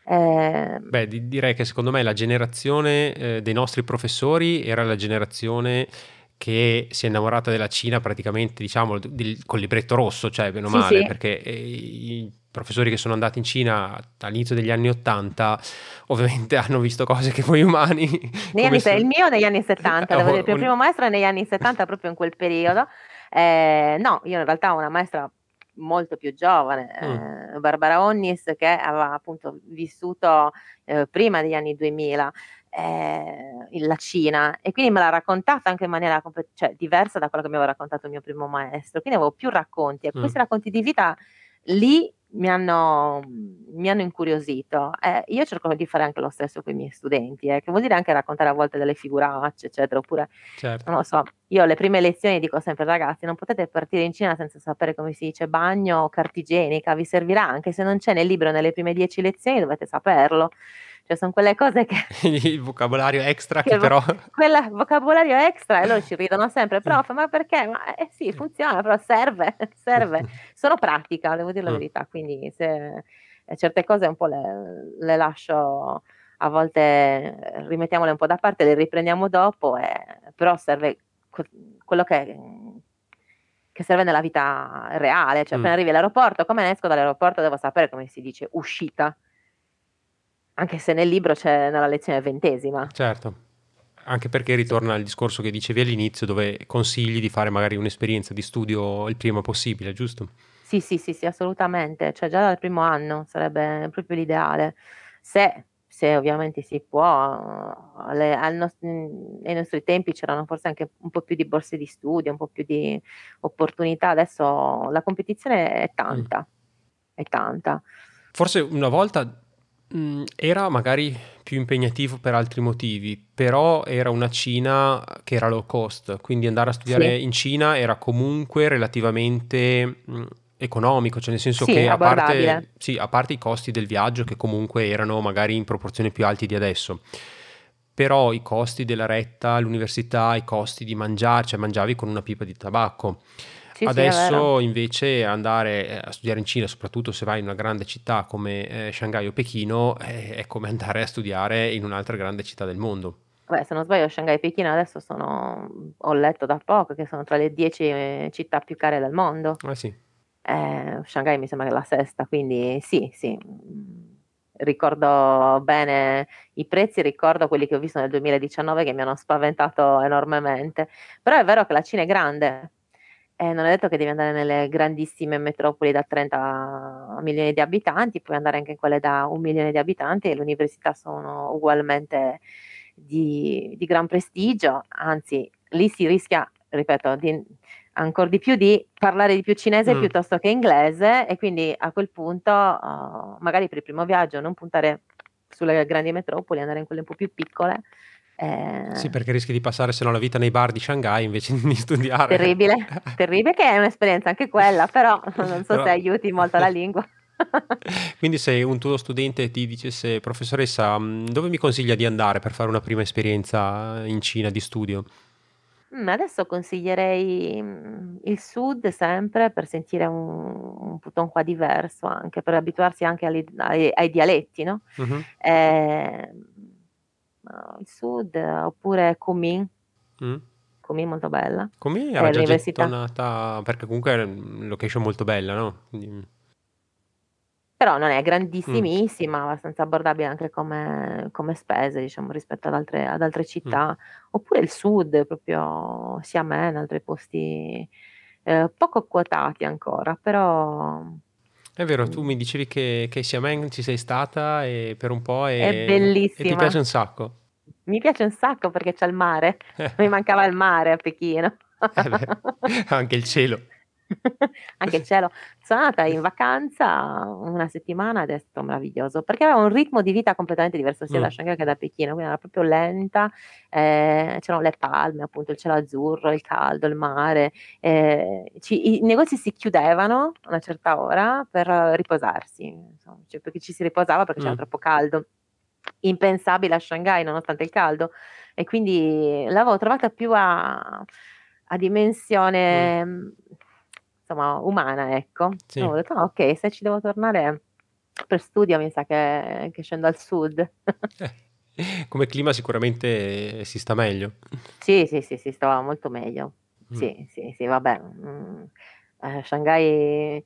B: Ehm
A: Beh, di direi che secondo me la generazione, ehm, dei nostri professori era la generazione che si è innamorata della Cina praticamente diciamo del col libretto rosso, cioè bene o
B: sì,
A: male,
B: sì,
A: perché, ehm, i professori che sono andati in Cina all'inizio degli anni '80 ovviamente hanno visto cose che voi umani
B: anni se
A: s
B: il mio negli anni '70, devo dire, il mio primo maestro è negli anni '70, proprio in quel periodo. Ehm, no, io in realtà ho una maestra molto più giovane,
A: mh,
B: ehm, Barbara Onnis, che aveva appunto vissuto, ehm, prima degli anni 2000, ehm, in la Cina e quindi me l'ha raccontata anche in maniera cioè diversa da quello che mi aveva raccontato il mio primo maestro. Quindi avevo più racconti e
A: mh,
B: questi racconti di vita lì mi hanno mhmm, mi hanno incuriosito. Eh, io cerco di fare anche lo stesso coi miei studenti, eh, che vuol dire anche raccontare a volte delle figuracce, eccetera, oppure
A: certo.
B: non lo so, io alle prime lezioni dico sempre: "Ragazzi, non potete partire in Cina senza sapere come si dice bagno o carta igienica, vi servirà, anche se non c'è nel libro nelle prime 10 lezioni dovete saperlo." Cioè son quelle cose che
A: Il vocabolario extra che
B: che
A: però
B: quella vocabolario extra e loro ci ridono sempre. "Prof, ma perché?" Ma eh sì, funziona, però serve, serve. Sono pratica, devo dir la
A: Mh.
B: verità, quindi se ehm, certe cose un po' le le lascio a volte ehm, rimettiamole un po' da parte, le riprendiamo dopo, ehm, però serve que quello che che serve nella vita reale, cioè
A: Mh.
B: appena arrivi all'aeroporto, come ne esco dall'aeroporto devo sapere come si dice uscita, anche se nel libro c'è nella lezione ventesima.
A: Certo, anche perché ritorna al discorso che dicevi all'inizio, dove consigli di fare magari un'esperienza di studio il prima possibile, giusto?
B: Sì, sì, sì, sì, assolutamente. Cioè già dal primo anno sarebbe proprio l'ideale. Se se ovviamente si può, alle, al nost- nei nostri tempi c'erano forse anche un po' più di borse di studio, un po' più di opportunità, adesso la competizione è tanta, mm. è tanta.
A: Forse una volta era magari più impegnativo per altri motivi, però era una Cina che era low cost, quindi andare a studiare sì. in Cina era comunque relativamente... Mh, economico, cioè nel senso sì, che a parte, sì, a parte i costi del viaggio che comunque erano magari in proporzione più alti di adesso, però i costi della retta, l'università, i costi di mangiare, cioè mangiavi con una pipa di tabacco. Sì, Adesso sì, invece andare eh, a studiare in Cina, soprattutto se vai in una grande città come eh, Shanghai o Pechino, è, è, come andare a studiare in un'altra grande città del mondo.
B: Beh, se non sbaglio, Shanghai e Pechino adesso sono, ho letto da poco, che sono tra le dieci eh, città più care del mondo.
A: Eh sì.
B: Eh, Shanghai mi sembra che è la sesta, quindi sì, sì. Ricordo bene i prezzi, ricordo quelli che ho visto nel 2019 che mi hanno spaventato enormemente. Però è vero che la Cina è grande. Eh, non è detto che devi andare nelle grandissime metropoli da 30 milioni di abitanti, puoi andare anche in quelle da un milione di abitanti e le università sono ugualmente di, di gran prestigio, anzi lì si rischia, ripeto, di, ancora di più di parlare di più cinese mm. piuttosto che inglese e quindi a quel punto uh, magari per il primo viaggio non puntare sulle grandi metropoli, andare in quelle un po' più piccole.
A: Eh... Sì, perché rischi di passare se no la vita nei bar di Shanghai invece di studiare.
B: Terribile, terribile che è un'esperienza anche quella, però non so però... se aiuti molto la lingua.
A: Quindi se un tuo studente ti dicesse professoressa mm, dove mi consiglia di andare per fare una prima esperienza in Cina di studio?
B: Mhmm, adesso consiglierei, mhmm, il sud sempre per sentire un un Putonghua diverso anche, per abituarsi anche alle ai ai dialetti, no, Mh-mh. ehm, il sud oppure Kunming. Mh. Kunming molto bella.
A: Kunming era già gettonata perché comunque è una location molto bella, no, quindi
B: però non è grandissimissima, abbastanza abbordabile anche come come spese, diciamo, rispetto ad altre ad altre Mh. città. Oppure il sud, proprio Xiamen, altri posti, ehm, poco quotati ancora, però
A: È vero, tu mi dicevi che che Xiamen ci sei stata, ehm, per un po'
B: È
A: e e ti piace un sacco.
B: Mi piace un sacco perché c'è il mare. Mi mancava il mare a Pechino.
A: Eh beh, anche il cielo.
B: Anche il cielo. Sono andata in vacanza una settimana ed è stato meraviglioso, perché aveva un ritmo di vita completamente diverso sia da Shanghai che da Pechino, quindi era proprio lenta, ehm, c'erano le palme, appunto, il cielo azzurro, il caldo, il mare, ehm, ci i negozi si chiudevano a una certa ora per riposarsi, insomma, cioè perché ci si riposava perché c'era troppo caldo. Impensabile a Shanghai nonostante il caldo e quindi l'avevo trovata più a a dimensione, Mh insomma, umana, ecco. Sì. ho detto: "Ah, okay, se ci devo tornare per studio mi sa che che scendo al sud."
A: Eh, come clima sicuramente si sta meglio.
B: Sì, sì, sì, si stava molto meglio. Mh. Sì, sì, sì, vabbè, mhmm, ehm, Shanghai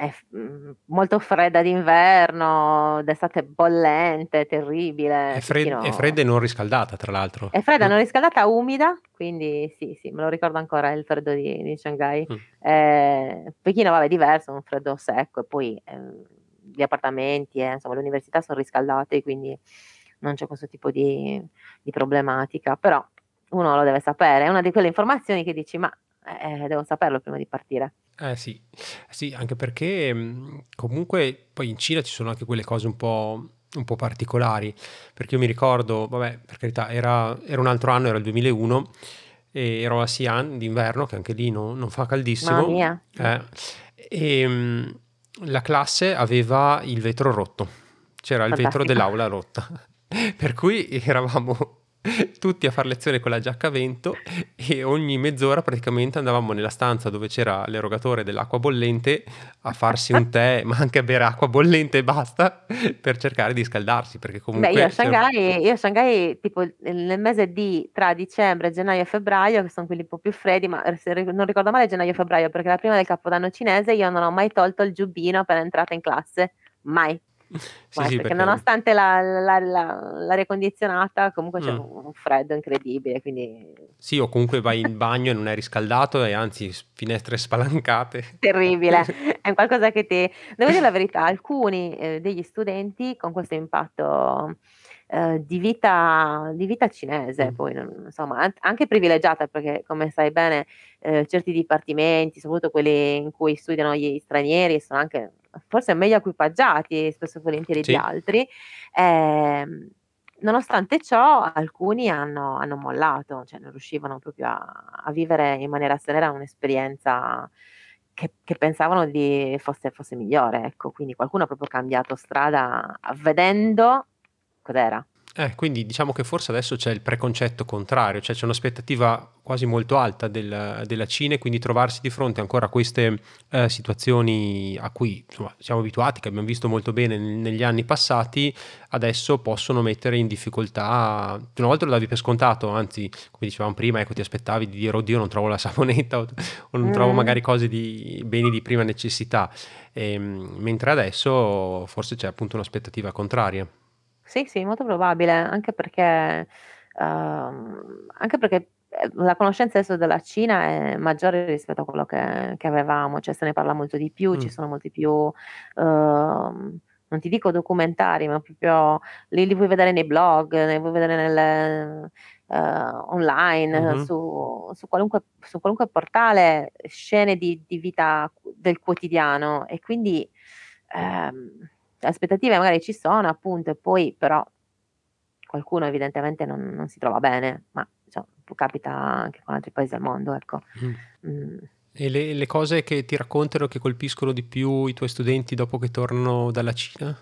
B: è mhmm, molto fredda d'inverno, d'estate bollente, terribile,
A: È fred è fredda e non riscaldata tra l'altro.
B: È fredda, non riscaldata, umida, quindi sì, sì, me lo ricordo ancora il freddo di di Shanghai. Mh. Ehm, Pechino vabbè è diverso, un freddo secco e poi, ehm, gli appartamenti e insomma le università son riscaldate, quindi non c'è questo tipo di di problematica, però uno lo deve sapere. È una di quelle informazioni che dici: "Ma, eh, devo saperlo prima di partire."
A: Eh sì, sì, anche perché comunque poi in Cina ci sono anche quelle cose un po', un po' particolari, perché io mi ricordo, vabbè, per carità, era, era un altro anno, era il 2001, e ero a Xi'an d'inverno, che anche lì no, non fa caldissimo.
B: Mamma mia.
A: Eh, e la classe aveva il vetro rotto, c'era il vetro dell'aula rotta, per cui eravamo tutti a fare lezione con la giacca a vento e ogni mezz'ora praticamente andavamo nella stanza dove c'era l'erogatore dell'acqua bollente a farsi un tè, ma anche a bere acqua bollente e basta per cercare di scaldarsi. Perché comunque.
B: Beh, io a Shanghai, io a Shanghai tipo nel mese di tra dicembre, gennaio e febbraio, che sono quelli un po' più freddi, ma se non ricordo male gennaio e febbraio, perché la prima del capodanno cinese io non ho mai tolto il giubbino per entrata in classe. Mai sì, sì, perché, nonostante la, la, la, l'aria condizionata comunque c'è mm. un freddo incredibile. Quindi...
A: Sì, o comunque vai in bagno e non è riscaldato e anzi finestre spalancate.
B: Terribile, è qualcosa che ti... Devo dire la verità, alcuni eh, degli studenti con questo impatto eh, di, vita, di, vita, cinese, mm. poi insomma anche privilegiata perché come sai bene eh, certi dipartimenti, soprattutto quelli in cui studiano gli stranieri, sono anche forse meglio equipaggiati spesso e volentieri sì. di altri. Eh, nonostante ciò, alcuni hanno, hanno, mollato, cioè non riuscivano proprio a, a vivere in maniera serena un'esperienza che, che, pensavano di fosse, fosse migliore. Ecco, quindi qualcuno ha proprio cambiato strada vedendo cos'era.
A: Eh, quindi diciamo che forse adesso c'è il preconcetto contrario, cioè c'è un'aspettativa quasi molto alta del, della Cina e quindi trovarsi di fronte ancora a queste eh, situazioni a cui insomma, siamo abituati, che abbiamo visto molto bene negli anni passati, adesso possono mettere in difficoltà, una volta lo davi per scontato, anzi come dicevamo prima, ecco ti aspettavi di dire oddio non trovo la saponetta o, o non mm. trovo magari cose di beni di prima necessità, e, ehm, mentre adesso forse c'è appunto un'aspettativa contraria.
B: Sì, sì, molto probabile, anche perché, uhm, anche perché, ehm, la conoscenza adesso della Cina è maggiore rispetto a quello che che avevamo, cioè se ne parla molto di più, ci sono molti più, uhm, non ti dico documentari, ma proprio li li puoi vedere nei blog, li puoi vedere nel uhm, online, Mh-mh. su su qualunque su qualunque portale, scene di di vita del quotidiano e quindi, ehm aspettative magari ci sono appunto e poi però qualcuno evidentemente non, non si trova bene, ma diciamo, capita anche con altri paesi al mondo, ecco. Mm.
A: Mm. E le, le, cose che ti raccontano che colpiscono di più i tuoi studenti dopo che tornano dalla Cina?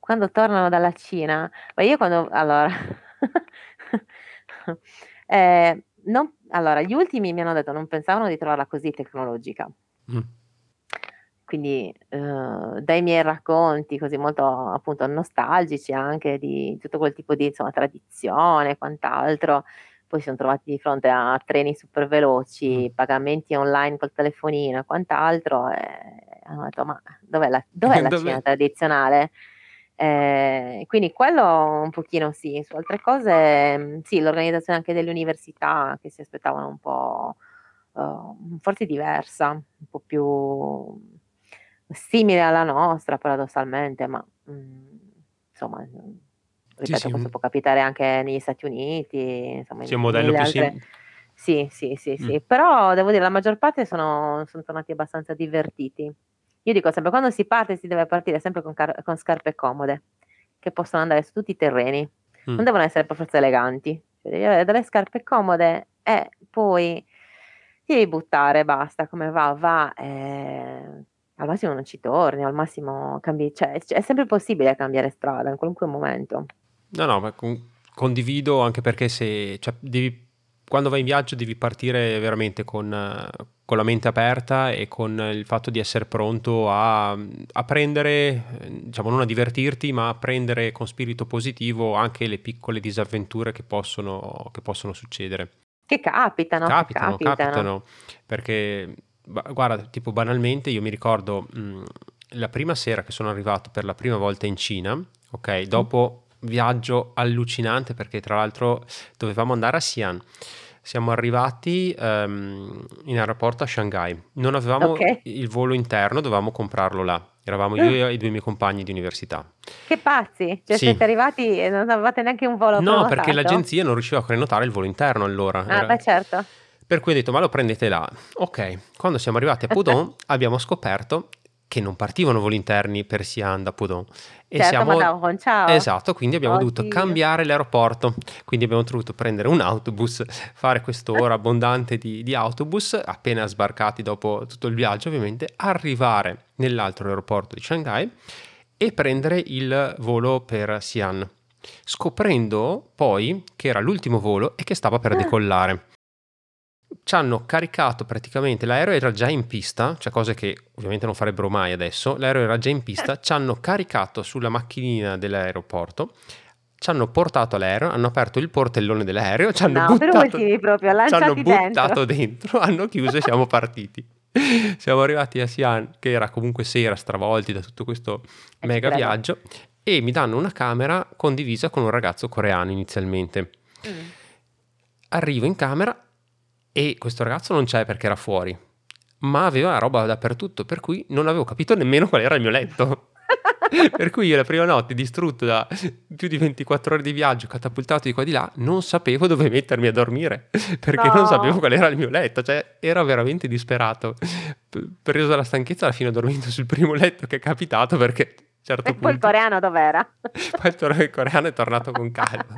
B: Quando tornano dalla Cina? Ma io quando... Allora... eh, non, allora, gli ultimi mi hanno detto non pensavano di trovarla così tecnologica. Mm quindi eh, dai miei racconti così molto appunto nostalgici anche di tutto quel tipo di insomma, tradizione e quant'altro, poi si sono trovati di fronte a treni super veloci, pagamenti online col telefonino e quant'altro e hanno detto ma dov'è la, dov'è la Cina tradizionale? Eh, quindi quello un pochino sì, su altre cose sì, l'organizzazione anche delle università che si aspettavano un po' uh, forse diversa, un po' più simile alla nostra paradossalmente, ma mh, insomma, ripeto, sì, sì. questo può capitare anche negli Stati Uniti, insomma,
A: sì, un modello più altre... simile.
B: Sì, sì, sì, sì. Mm. però devo dire la maggior parte sono, sono, tornati abbastanza divertiti. Io dico sempre, quando si parte si deve partire sempre con, car- con scarpe comode, che possono andare su tutti i terreni, mm. non devono essere per forza eleganti, cioè devi avere delle scarpe comode e poi ti devi buttare, basta, come va, va. Eh, al massimo non ci torni, al massimo cambi, cioè è sempre possibile cambiare strada in qualunque momento.
A: No, no, ma con- condivido anche perché se cioè, devi, quando vai in viaggio devi partire veramente con, con, la mente aperta e con il fatto di essere pronto a, a prendere, diciamo non a divertirti, ma a prendere con spirito positivo anche le piccole disavventure che possono, che possono succedere.
B: Che capitano,
A: capitano, che capitano, capitano, perché guarda, tipo banalmente io mi ricordo mh, mm, la prima sera che sono arrivato per la prima volta in Cina, ok, dopo viaggio allucinante perché tra l'altro dovevamo andare a Xi'an. Siamo arrivati um, in aeroporto a Shanghai. Non avevamo okay. il volo interno, dovevamo comprarlo là. Eravamo io e i due miei compagni di università.
B: Che pazzi! Cioè, sì. siete arrivati e non avevate neanche un volo
A: No, prenotato. perché l'agenzia non riusciva a prenotare il volo interno allora.
B: Ah, Era... beh, certo.
A: Per cui ho detto, ma lo prendete là. Ok, quando siamo arrivati a Pudong abbiamo scoperto che non partivano voli interni per Xi'an da Pudong.
B: E certo, siamo... Madame, ciao.
A: Esatto, quindi abbiamo Oddio. dovuto cambiare l'aeroporto. Quindi abbiamo dovuto prendere un autobus, fare quest'ora abbondante di, di autobus, appena sbarcati dopo tutto il viaggio ovviamente, arrivare nell'altro aeroporto di Shanghai e prendere il volo per Xi'an. Scoprendo poi che era l'ultimo volo e che stava per ah. decollare ci hanno caricato praticamente, l'aereo era già in pista, cioè cose che ovviamente non farebbero mai adesso, l'aereo era già in pista, ci hanno caricato sulla macchinina dell'aeroporto, ci hanno portato all'aereo, hanno aperto il portellone dell'aereo, ci hanno
B: no,
A: buttato,
B: proprio,
A: ci hanno buttato dentro. dentro, hanno chiuso e siamo partiti. Siamo arrivati a Xi'an, che era comunque sera, stravolti da tutto questo
B: Eh, ci
A: mega
B: credo.
A: viaggio, e mi danno una camera condivisa con un ragazzo coreano inizialmente.
B: Mm.
A: Arrivo in camera e questo ragazzo non c'è perché era fuori, ma aveva roba dappertutto, per cui non avevo capito nemmeno qual era il mio letto. per cui io la prima notte, distrutto da più di 24 ore di viaggio, catapultato di qua e di là, non sapevo dove mettermi a dormire, perché
B: No.
A: non sapevo qual era il mio letto, cioè ero veramente disperato. P- Preso dalla stanchezza, alla fine ho dormito sul primo letto che è capitato perché certo
B: E poi il
A: punto...
B: coreano dov'era?
A: Poi il il coreano è tornato con calma.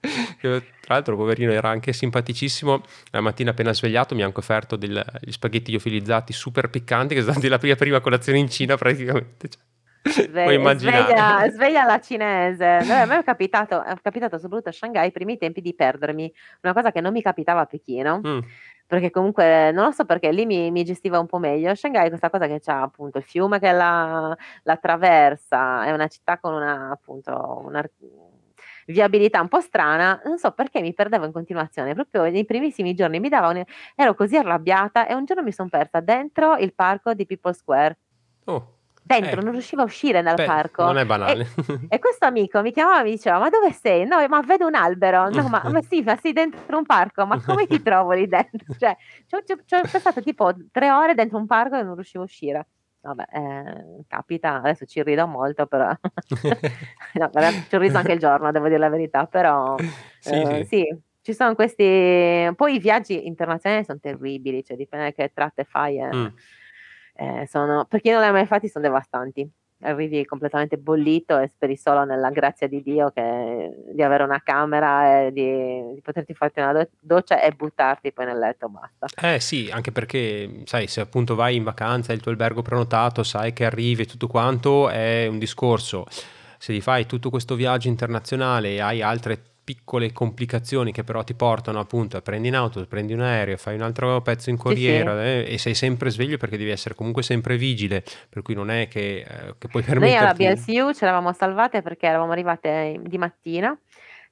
A: Tra l'altro, poverino, era anche simpaticissimo. La mattina appena svegliato mi ha anche offerto del- degli spaghetti liofilizzati super piccanti, che sono stati la prima, prima colazione in Cina praticamente. Cioè,
B: Sve-
A: puoi immaginare.
B: Sveglia, sveglia alla cinese. No, a me è capitato, è capitato soprattutto a Shanghai i primi tempi di perdermi, una cosa che non mi capitava a Pechino,
A: Mm,
B: perché comunque non lo so perché lì mi, mi gestiva un po' meglio. Shanghai questa cosa che c'ha appunto il fiume che la, la attraversa, è una città con una appunto una viabilità un po' strana, non so perché mi perdevo in continuazione, proprio nei primissimi giorni mi dava un- ero così arrabbiata e un giorno mi sono persa dentro il parco di People Square.
A: oh,
B: Dentro,
A: eh,
B: non riuscivo a uscire dal
A: beh,
B: parco.
A: Non è banale.
B: E questo amico mi chiamava e mi diceva: Ma dove sei? No, ma vedo un albero. No, ma, ma sì, ma sei dentro un parco. Ma come ti trovo lì dentro? Cioè, ci ho, ci ho passato tipo tre ore dentro un parco e non riuscivo a uscire. Vabbè, eh, capita, adesso ci rido molto, però. no, vabbè, ci ho riso anche il giorno, devo dire la verità, però.
A: sì,
B: eh,
A: sì.
B: sì, ci sono questi. Poi i viaggi internazionali sono terribili, cioè dipende da che tratte fai. eh.
A: Mm.
B: Eh, sono, per chi non li ha mai fatti, sono devastanti. Arrivi completamente bollito e speri solo nella grazia di Dio che- di avere una camera e di, di poterti farti una do- doccia e buttarti poi nel letto, basta.
A: Eh sì, anche perché, sai, se appunto vai in vacanza il tuo albergo prenotato, sai che arrivi e tutto quanto, è un discorso. Se ti fai tutto questo viaggio internazionale e hai altre piccole complicazioni che però ti portano appunto a prendi in auto, prendi un aereo, fai un altro pezzo in corriera eh, e sei sempre sveglio perché devi essere comunque sempre vigile, per cui non è che, eh, che puoi
B: Noi alla
A: permetterti...
B: BSU ce l'avevamo salvate perché eravamo arrivate di mattina.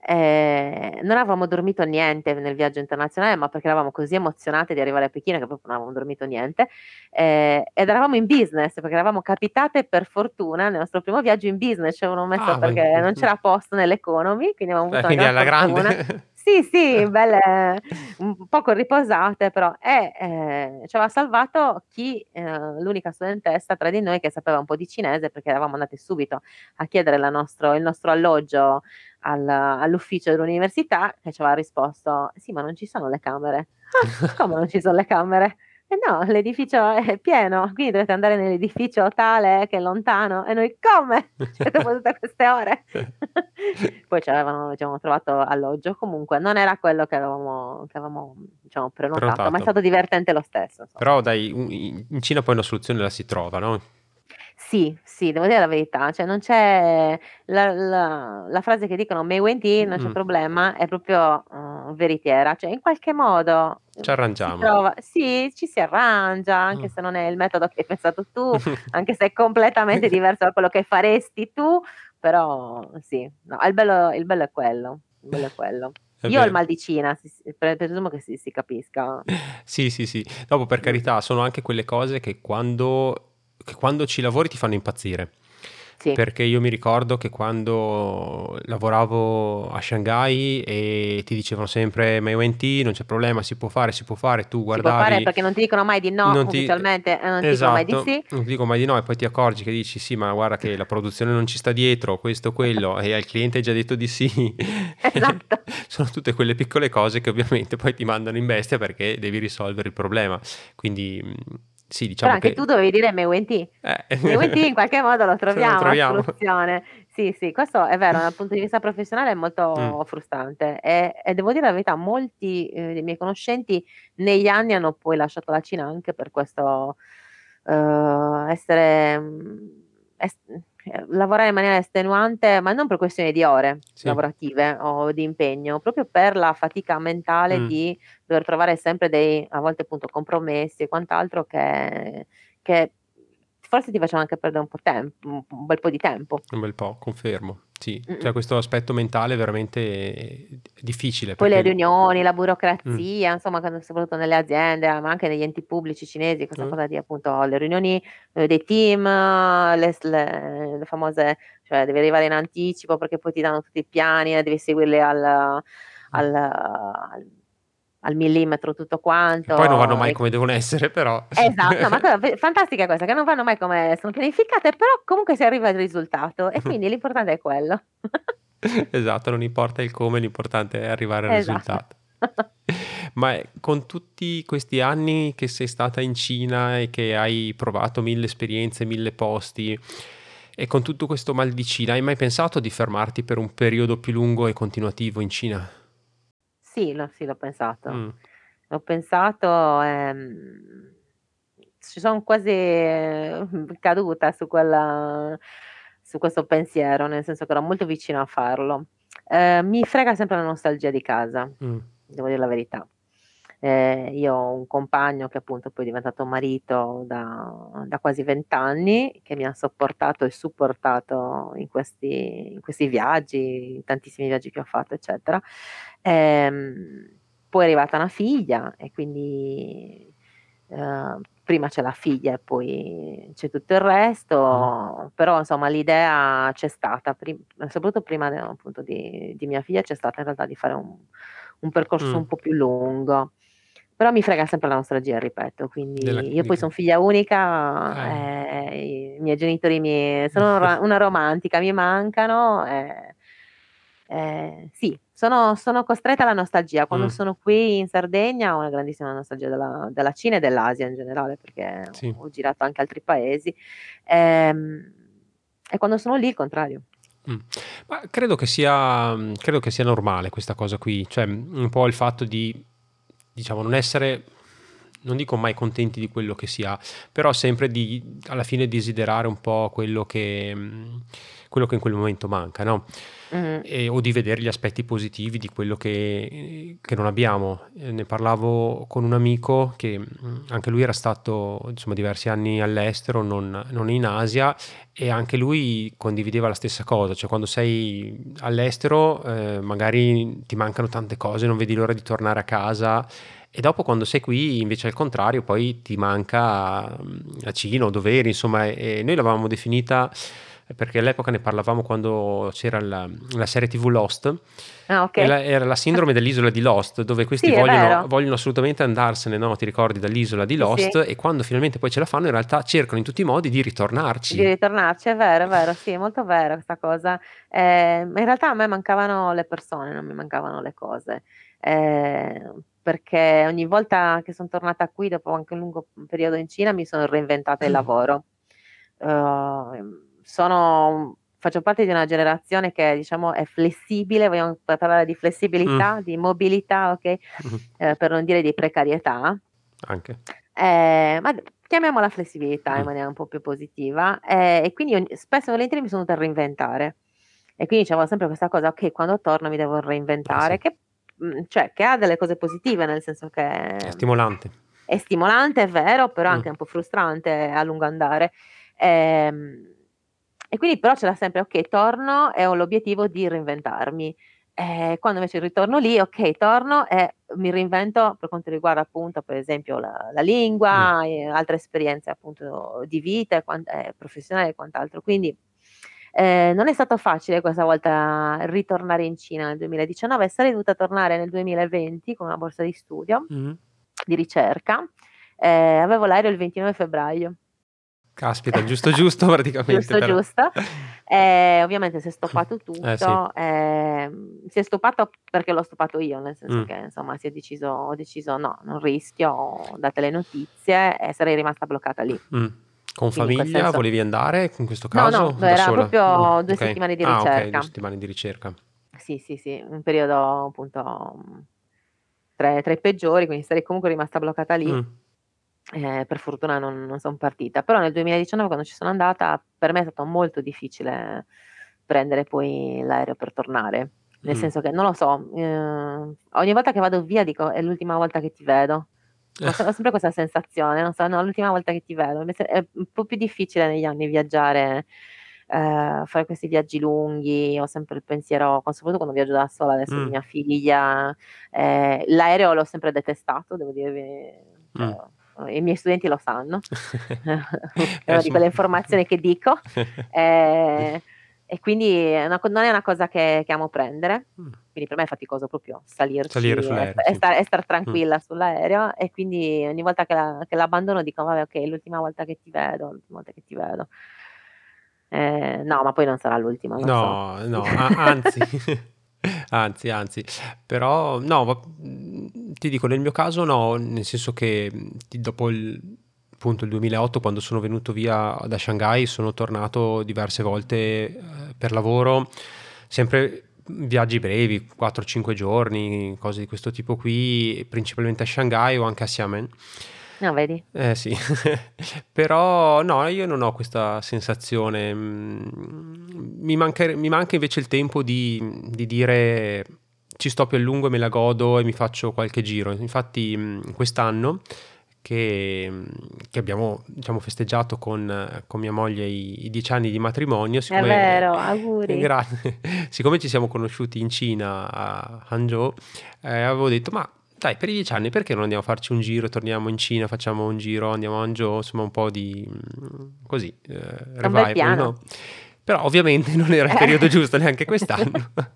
B: Eh, non avevamo dormito niente nel viaggio internazionale, ma perché eravamo così emozionate di arrivare a Pechino che proprio non avevamo dormito niente. eh, ed eravamo in business perché eravamo capitate per fortuna nel nostro primo viaggio in business. Ci avevano messo
A: Ah,
B: perché non c'era posto nell'economy, quindi avevamo
A: Beh,
B: avuto
A: quindi
B: una
A: alla
B: fortuna.
A: grande.
B: Sì, sì, belle, un poco riposate, però e, eh, ci aveva salvato chi, eh, l'unica studentessa tra di noi che sapeva un po' di cinese perché eravamo andate subito a chiedere la nostro- il nostro alloggio al- all'ufficio dell'università che ci aveva risposto sì ma non ci sono le camere "Ah, come non ci sono le camere? Eh no, l'edificio è pieno, quindi dovete andare nell'edificio tale che è lontano. E noi come? Cioè, dopo tutte queste ore? Poi ci avevano, diciamo, trovato alloggio. Comunque non era quello che avevamo, che avevamo diciamo, prenotato, ma
A: Prenotato.
B: è stato divertente lo stesso. insomma.
A: Però dai, in Cina poi una soluzione la si trova, no?
B: Sì, sì, devo dire la verità, cioè non c'è la, la- la frase che dicono Mei Wendy, non c'è
A: Mm.
B: problema, è proprio uh, veritiera, cioè in qualche modo
A: Ci
B: si
A: arrangiamo.
B: trova, sì, ci si arrangia, anche
A: Mm.
B: se non è il metodo che hai pensato tu, anche se è completamente diverso da quello che faresti tu, però sì, no, il bello, il bello è quello, il bello è quello.
A: È
B: Io ho il
A: vero.
B: mal di Cina, si- si- pre- presumo che si, si capisca.
A: Sì, sì, sì. Dopo, per carità, sono anche quelle cose che quando, che quando ci lavori ti fanno impazzire.
B: Sì.
A: Perché io mi ricordo che quando lavoravo a Shanghai e ti dicevano sempre ma UNT non c'è problema, si può fare, si può fare, tu
B: Si può fare
A: guardavi...
B: perché non ti dicono mai di no
A: non ti-
B: ufficialmente e non ti dicono mai di
A: Esatto,
B: sì.
A: non ti dico mai di no e poi ti accorgi che dici sì ma guarda che la produzione non ci sta dietro, questo, quello e al cliente hai già detto di sì.
B: Esatto.
A: Sono tutte quelle piccole cose che ovviamente poi ti mandano in bestia perché devi risolvere il problema. Quindi sì,
B: Però
A: diciamo
B: anche
A: che...
B: tu dovevi dire MEUNT.
A: Eh.
B: MEUNT in qualche modo lo troviamo,
A: troviamo.
B: la soluzione. Sì, sì, questo è vero, dal punto di vista professionale è molto
A: Mm.
B: frustrante e, e devo dire la verità, molti eh, dei miei conoscenti negli anni hanno poi lasciato la Cina anche per questo eh, essere... mm, es- lavorare in maniera estenuante, ma non per questioni di ore
A: Sì.
B: lavorative o di impegno, proprio per la fatica mentale
A: Mm.
B: di dover trovare sempre dei, a volte appunto, compromessi e quant'altro che, che forse ti facevano anche perdere un po' tempo, un bel po' di tempo.
A: Un bel po', confermo. Sì, Mm-mm. cioè questo aspetto mentale è veramente difficile.
B: Poi le riunioni, la burocrazia, mm. insomma, soprattutto nelle aziende, ma anche negli enti pubblici cinesi, questa mm. cosa di appunto le riunioni eh, dei team, le, le, le, famose, cioè devi arrivare in anticipo perché poi ti danno tutti i piani e devi seguirli al, al, al al millimetro tutto quanto.
A: Poi non vanno mai come devono essere, però.
B: Esatto, ma cosa, fantastica questa, che non vanno mai come sono pianificate, però comunque si arriva al risultato e quindi l'importante è quello.
A: esatto, non importa il come, l'importante è arrivare al esatto. risultato. Ma con tutti questi anni che sei stata in Cina e che hai provato mille esperienze, mille posti, e con tutto questo mal di Cina, hai mai pensato di fermarti per un periodo più lungo e continuativo in Cina?
B: Sì, lo sì, l'ho pensato. Mh. L'ho pensato, ehm, ci son quasi, ehm, caduta su quella su questo pensiero, nel senso che ero molto vicina a farlo. Ehm, mi frega sempre la nostalgia di casa, Mh. devo dire la verità. Ehm, io ho un compagno che appunto poi è diventato marito da da quasi 20 anni, che mi ha sopportato e supportato in questi in questi viaggi, in tantissimi viaggi che ho fatto, eccetera. Ehm, poi è arrivata una figlia e quindi, ehm, prima c'è la figlia e poi c'è tutto il resto, però insomma l'idea c'è stata, prim soprattutto prima de appunto di di mia figlia, c'è stata in realtà di fare un un percorso Mh. un po' più lungo. Però mi frega sempre la nostalgia, ripeto, quindi Della io poi son figlia unica, Eh. ehm, i miei genitori mi sono una romantica, mi mancano, e Ehm, sì, sono sono costretta alla nostalgia. Quando Mh. sono qui in Sardegna ho una grandissima nostalgia della della Cina e dell'Asia in generale, perché
A: Sì.
B: ho girato anche altri paesi. Ehm, e quando sono lì il contrario.
A: Mh. Ma credo che sia mhmm, credo che sia normale questa cosa qui, cioè, un po' il fatto di, diciamo, non essere non dico mai contenti di quello che si ha, però sempre di alla fine desiderare un po' quello che mhmm, quello che in quel momento manca, no? Mm. E, o di vedere gli aspetti positivi di quello che, che non abbiamo. Eh, ne parlavo con un amico che mm, anche lui era stato insomma, diversi anni all'estero, non, non, in Asia, e anche lui condivideva la stessa cosa, cioè quando sei all'estero eh, magari ti mancano tante cose, non vedi l'ora di tornare a casa. E dopo quando sei qui invece al contrario poi ti manca mm, la Cina o doveri, insomma, e noi l'avevamo definita perché all'epoca ne parlavamo quando c'era la, la serie TV Lost. Ah, okay. la, era la sindrome dell'isola di Lost, dove questi sì, vogliono, vogliono, assolutamente andarsene, no? ti ricordi, dall'isola di Lost, sì. e quando finalmente poi ce la fanno, in realtà cercano in tutti i modi di ritornarci.
B: Di ritornarci, è vero, è vero, sì, è molto vero questa cosa. Eh, in realtà a me mancavano le persone, non mi mancavano le cose. Eh, perché ogni volta che sono tornata qui, dopo anche un lungo periodo in Cina, mi sono reinventata il mm. lavoro. Uh, sono faccio parte di una generazione che diciamo è flessibile, vogliamo parlare di flessibilità, mm. di mobilità, ok? Mm. Eh, per non dire di precarietà.
A: Anche.
B: Eh, ma chiamiamola flessibilità mm. in maniera un po' più positiva. Eh, e quindi ogni, spesso e volentieri mi sono dovuta reinventare. E quindi dicevo sempre questa cosa, ok, quando torno mi devo reinventare, ah, sì. che, mm, cioè, che ha delle cose positive, nel senso che...
A: È stimolante.
B: È stimolante, è vero, però mm. anche un po' frustrante a lungo andare. Ehm, e quindi però ce l'ha sempre, ok, torno e ho l'obiettivo di reinventarmi. Eh, quando invece ritorno lì, ok, torno e mi reinvento per quanto riguarda appunto, per esempio, la, la lingua, mm. e altre esperienze appunto di vita, quant- eh, professionale e quant'altro. Quindi eh, non è stato facile questa volta ritornare in Cina nel 2019, sarei dovuta tornare nel 2020 con una borsa di studio, mm. di ricerca. Eh, avevo l'aereo il 29 febbraio.
A: Caspita, giusto giusto praticamente.
B: giusto però. giusto. Eh, ovviamente si è stoppato tutto, eh, sì. eh, si è stoppato perché l'ho stoppato io, nel senso mm. che insomma si è deciso, ho deciso no, non rischio, date le notizie e sarei rimasta bloccata lì.
A: Mm. Con Quindi famiglia senso... volevi andare in questo caso?
B: No, no, era sola? proprio mm. due okay. settimane di ricerca. Ah, okay,
A: due settimane di ricerca.
B: Sì, sì, sì, un periodo appunto tra, tra i peggiori, quindi sarei comunque rimasta bloccata lì. Eh, per fortuna non, non son partita, però nel 2019 quando ci sono andata per me è stato molto difficile prendere poi l'aereo per tornare, nel mm. senso che non lo so, eh, ogni volta che vado via dico è l'ultima volta che ti vedo, Ho, ho sempre questa sensazione, non so, no, l'ultima volta che ti vedo, è un po' più difficile negli anni viaggiare, eh, fare questi viaggi lunghi, ho sempre il pensiero, soprattutto quando viaggio da sola adesso con
A: Mm,
B: mia figlia, eh, l'aereo l'ho sempre detestato, devo dirvi,
A: mm.
B: Cioè, i miei studenti lo sanno, è
A: Eh,
B: una di quelle informazioni che dico, eh, e quindi è una non è una cosa che, che amo prendere.
A: Mm.
B: Quindi per me è faticoso proprio salirci
A: Salire sull'aereo,
B: e
A: sì.
B: star- e star
A: Mm.
B: tranquilla sull'aereo e quindi ogni volta che, la- che l'abbandono dico vabbè ok, l'ultima volta che ti vedo, l'ultima volta che ti vedo. Eh, no, ma poi non sarà l'ultima, lo so.
A: No, no, a- anzi, anzi, anzi, però no, va- mh, ti dico, nel mio caso no, nel senso che mh, ti- dopo il, appunto il 2008, quando sono venuto via da Shanghai, sono tornato diverse volte eh, per lavoro, sempre viaggi brevi, 4-5 giorni, cose di questo tipo qui, principalmente a Shanghai o anche a Xiamen.
B: No, vedi?
A: Eh sì, però no, io non ho questa sensazione. mm, Mi manca, mi manca invece il tempo di, di dire ci sto più a lungo e me la godo e mi faccio qualche giro. Infatti mm, quest'anno che, mm, che abbiamo diciamo, festeggiato con, con mia moglie i, i dieci anni di matrimonio,
B: È
A: siccome,
B: vero, auguri.
A: Grazie. siccome ci siamo conosciuti in Cina a Hangzhou, eh, avevo detto ma dai, per i dieci anni perché non andiamo a farci un giro, torniamo in Cina, facciamo un giro, andiamo a Hangzhou, insomma un po' di mm, così, eh, revival,
B: piano.
A: no? Però ovviamente non era il
B: Eh.
A: periodo giusto neanche quest'anno.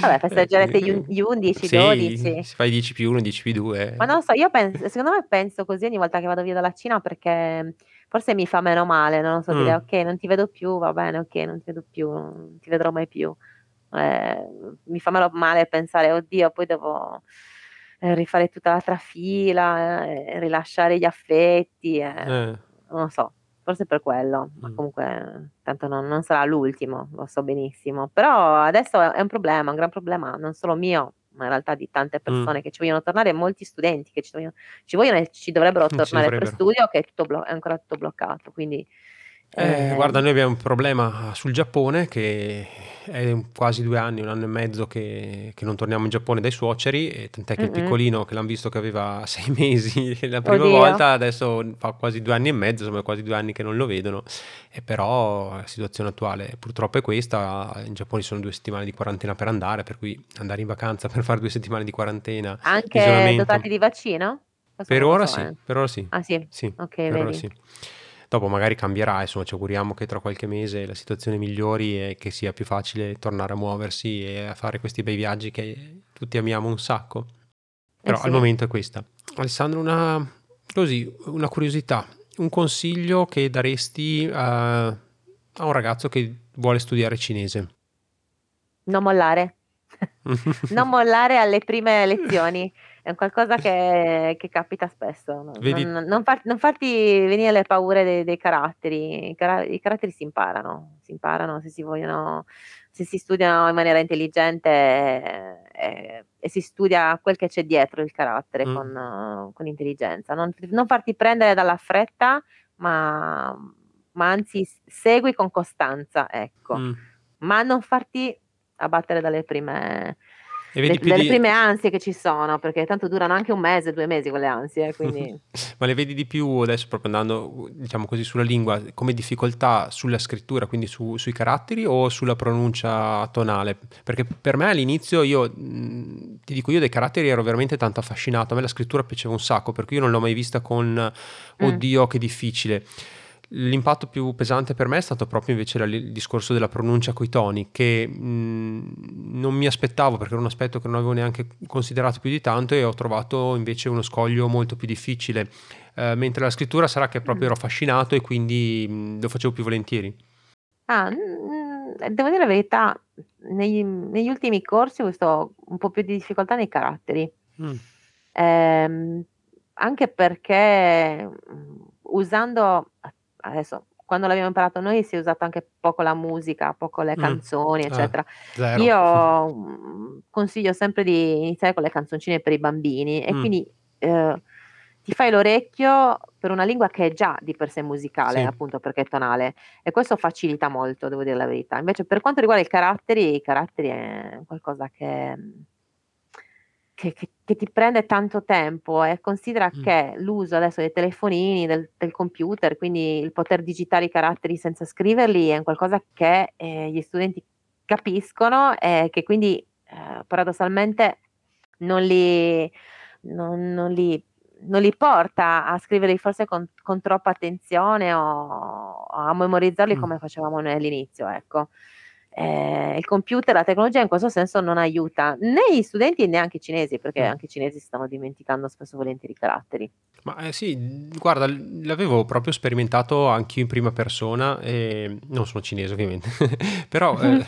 B: Vabbè, festeggerete gli, un- gli 11, 12.
A: Sì, si fa i 10 più 1, 10 più 2.
B: Ma non lo so, io penso, secondo me penso così ogni volta che vado via dalla Cina perché forse mi fa meno male, non lo so, dire
A: Mm.
B: ok, non ti vedo più, va bene, ok, non ti vedo più, non ti vedrò mai più. Eh, mi fa male pensare, oddio, poi devo eh, rifare tutta l'altra fila, eh, rilasciare gli affetti, non so, forse per quello, ma
A: Mm.
B: comunque tanto non, non sarà l'ultimo, lo so benissimo. Però adesso è è un problema, un gran problema, non solo mio, ma in realtà di tante
A: mm.
B: persone che ci vogliono tornare molti studenti che ci vogliono, ci vogliono e ci dovrebbero
A: Ci
B: tornare per
A: dovrebbero.
B: studio, che è, tutto blo- è ancora tutto bloccato. Quindi,
A: Eh,
B: eh,
A: guarda, noi abbiamo un problema sul Giappone che è quasi due anni, un anno e mezzo che, che non torniamo in Giappone dai suoceri, tant'è che il
B: mm-mm.
A: piccolino che l'hanno visto che aveva sei mesi la prima
B: Oddio.
A: volta, adesso fa quasi due anni e mezzo, insomma quasi due anni che non lo vedono, e però la situazione attuale purtroppo è questa, in Giappone sono due settimane di quarantena per andare, per cui andare in vacanza per fare due settimane di quarantena,
B: Anche dotati di vaccino?
A: Per ora
B: so,
A: sì,
B: eh.
A: per ora sì.
B: Ah sì,
A: Sì,
B: ok,
A: per ora
B: vedi.
A: sì. Dopo magari cambierà, insomma, ci auguriamo che tra qualche mese la situazione migliori e che sia più facile tornare a muoversi e a fare questi bei viaggi che tutti amiamo un sacco.
B: Eh
A: Però al
B: sì.
A: momento è questa. Alessandro, una, così, una curiosità, un consiglio che daresti a, a un ragazzo che vuole studiare cinese?
B: Non mollare. Non mollare alle prime lezioni. È un qualcosa che, che capita spesso. Non, non- non far- non farti venire le paure dei, dei caratteri. I, cara- i caratteri si imparano, si imparano se si vogliono, se si studiano in maniera intelligente eh, eh, e si studia quel che c'è dietro il carattere
A: Mm.
B: con, con intelligenza. Non, non farti prendere dalla fretta, ma, ma anzi segui con costanza, ecco.
A: Mm.
B: Ma non farti abbattere dalle prime,
A: E vedi
B: le-
A: più
B: dalle
A: di...
B: prime ansie che ci sono, perché tanto durano anche un mese, due mesi quelle ansie, quindi
A: Ma le vedi di più adesso proprio andando, diciamo così, sulla lingua come difficoltà sulla scrittura, quindi su- sui caratteri o sulla pronuncia tonale? Perché per me all'inizio io, mh, ti dico, io dei caratteri ero veramente tanto affascinato, a me la scrittura piaceva un sacco, perché io non l'ho mai vista con,
B: Mm.
A: oddio, che difficile. L'impatto più pesante per me è stato proprio invece il discorso della pronuncia coi toni, che mh, non mi aspettavo perché era un aspetto che non avevo neanche considerato più di tanto e ho trovato invece uno scoglio molto più difficile. Eh, mentre la scrittura sarà che proprio ero affascinato e quindi mh, lo facevo più volentieri.
B: Ah, mm, devo dire la verità, negli, negli ultimi corsi ho visto un po' più di difficoltà nei caratteri,
A: Mm.
B: Ehm, anche perché mm, usando, adesso, quando l'abbiamo imparato noi si è usato anche poco la musica, poco le
A: Mm.
B: canzoni,
A: Eh,
B: eccetera.
A: zero.
B: Io mm, consiglio sempre di iniziare con le canzoncine per i bambini e
A: Mm.
B: quindi eh, ti fai l'orecchio per una lingua che è già di per sé musicale,
A: Sì.
B: appunto perché è tonale, e questo facilita molto, devo dire la verità. Invece, per quanto riguarda i caratteri, i caratteri è qualcosa che, che, che, che, ti prende tanto tempo e considera mm. che l'uso adesso dei telefonini, del, del, computer, quindi il poter digitare i caratteri senza scriverli è qualcosa che eh, gli studenti capiscono e che quindi eh, paradossalmente non li, non, non, li, non li, porta a scriverli forse con, con troppa attenzione o, o a memorizzarli mm. come facevamo noi all'inizio, ecco eh, il computer, la tecnologia in questo senso non aiuta né gli studenti né anche i cinesi, perché anche i cinesi si stanno dimenticando spesso volentieri i caratteri.
A: Ma eh, sì, guarda, l'avevo proprio sperimentato anch'io in prima persona, e non sono cinese ovviamente, però eh,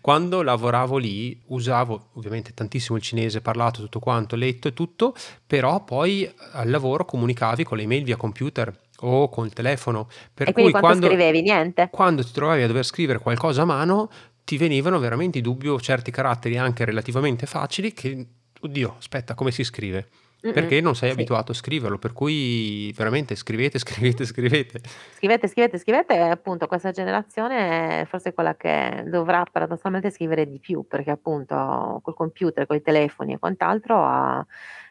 A: quando lavoravo lì usavo ovviamente tantissimo il cinese, parlato tutto quanto, letto e tutto, però poi al lavoro comunicavi con le email via computer o col telefono. Per
B: e quindi quando scrivevi? Niente.
A: Quando ti trovavi a dover scrivere qualcosa a mano, ti venivano veramente in dubbio certi caratteri anche relativamente facili che, oddio, aspetta, come si scrive? Perché non sei sì. abituato a scriverlo, per cui veramente scrivete, scrivete, scrivete.
B: Scrivete, scrivete, scrivete, appunto questa generazione è forse quella che dovrà paradossalmente scrivere di più, perché appunto col computer, con i telefoni e quant'altro ha,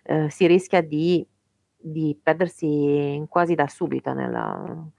B: eh, si rischia di di perdersi quasi da subito nella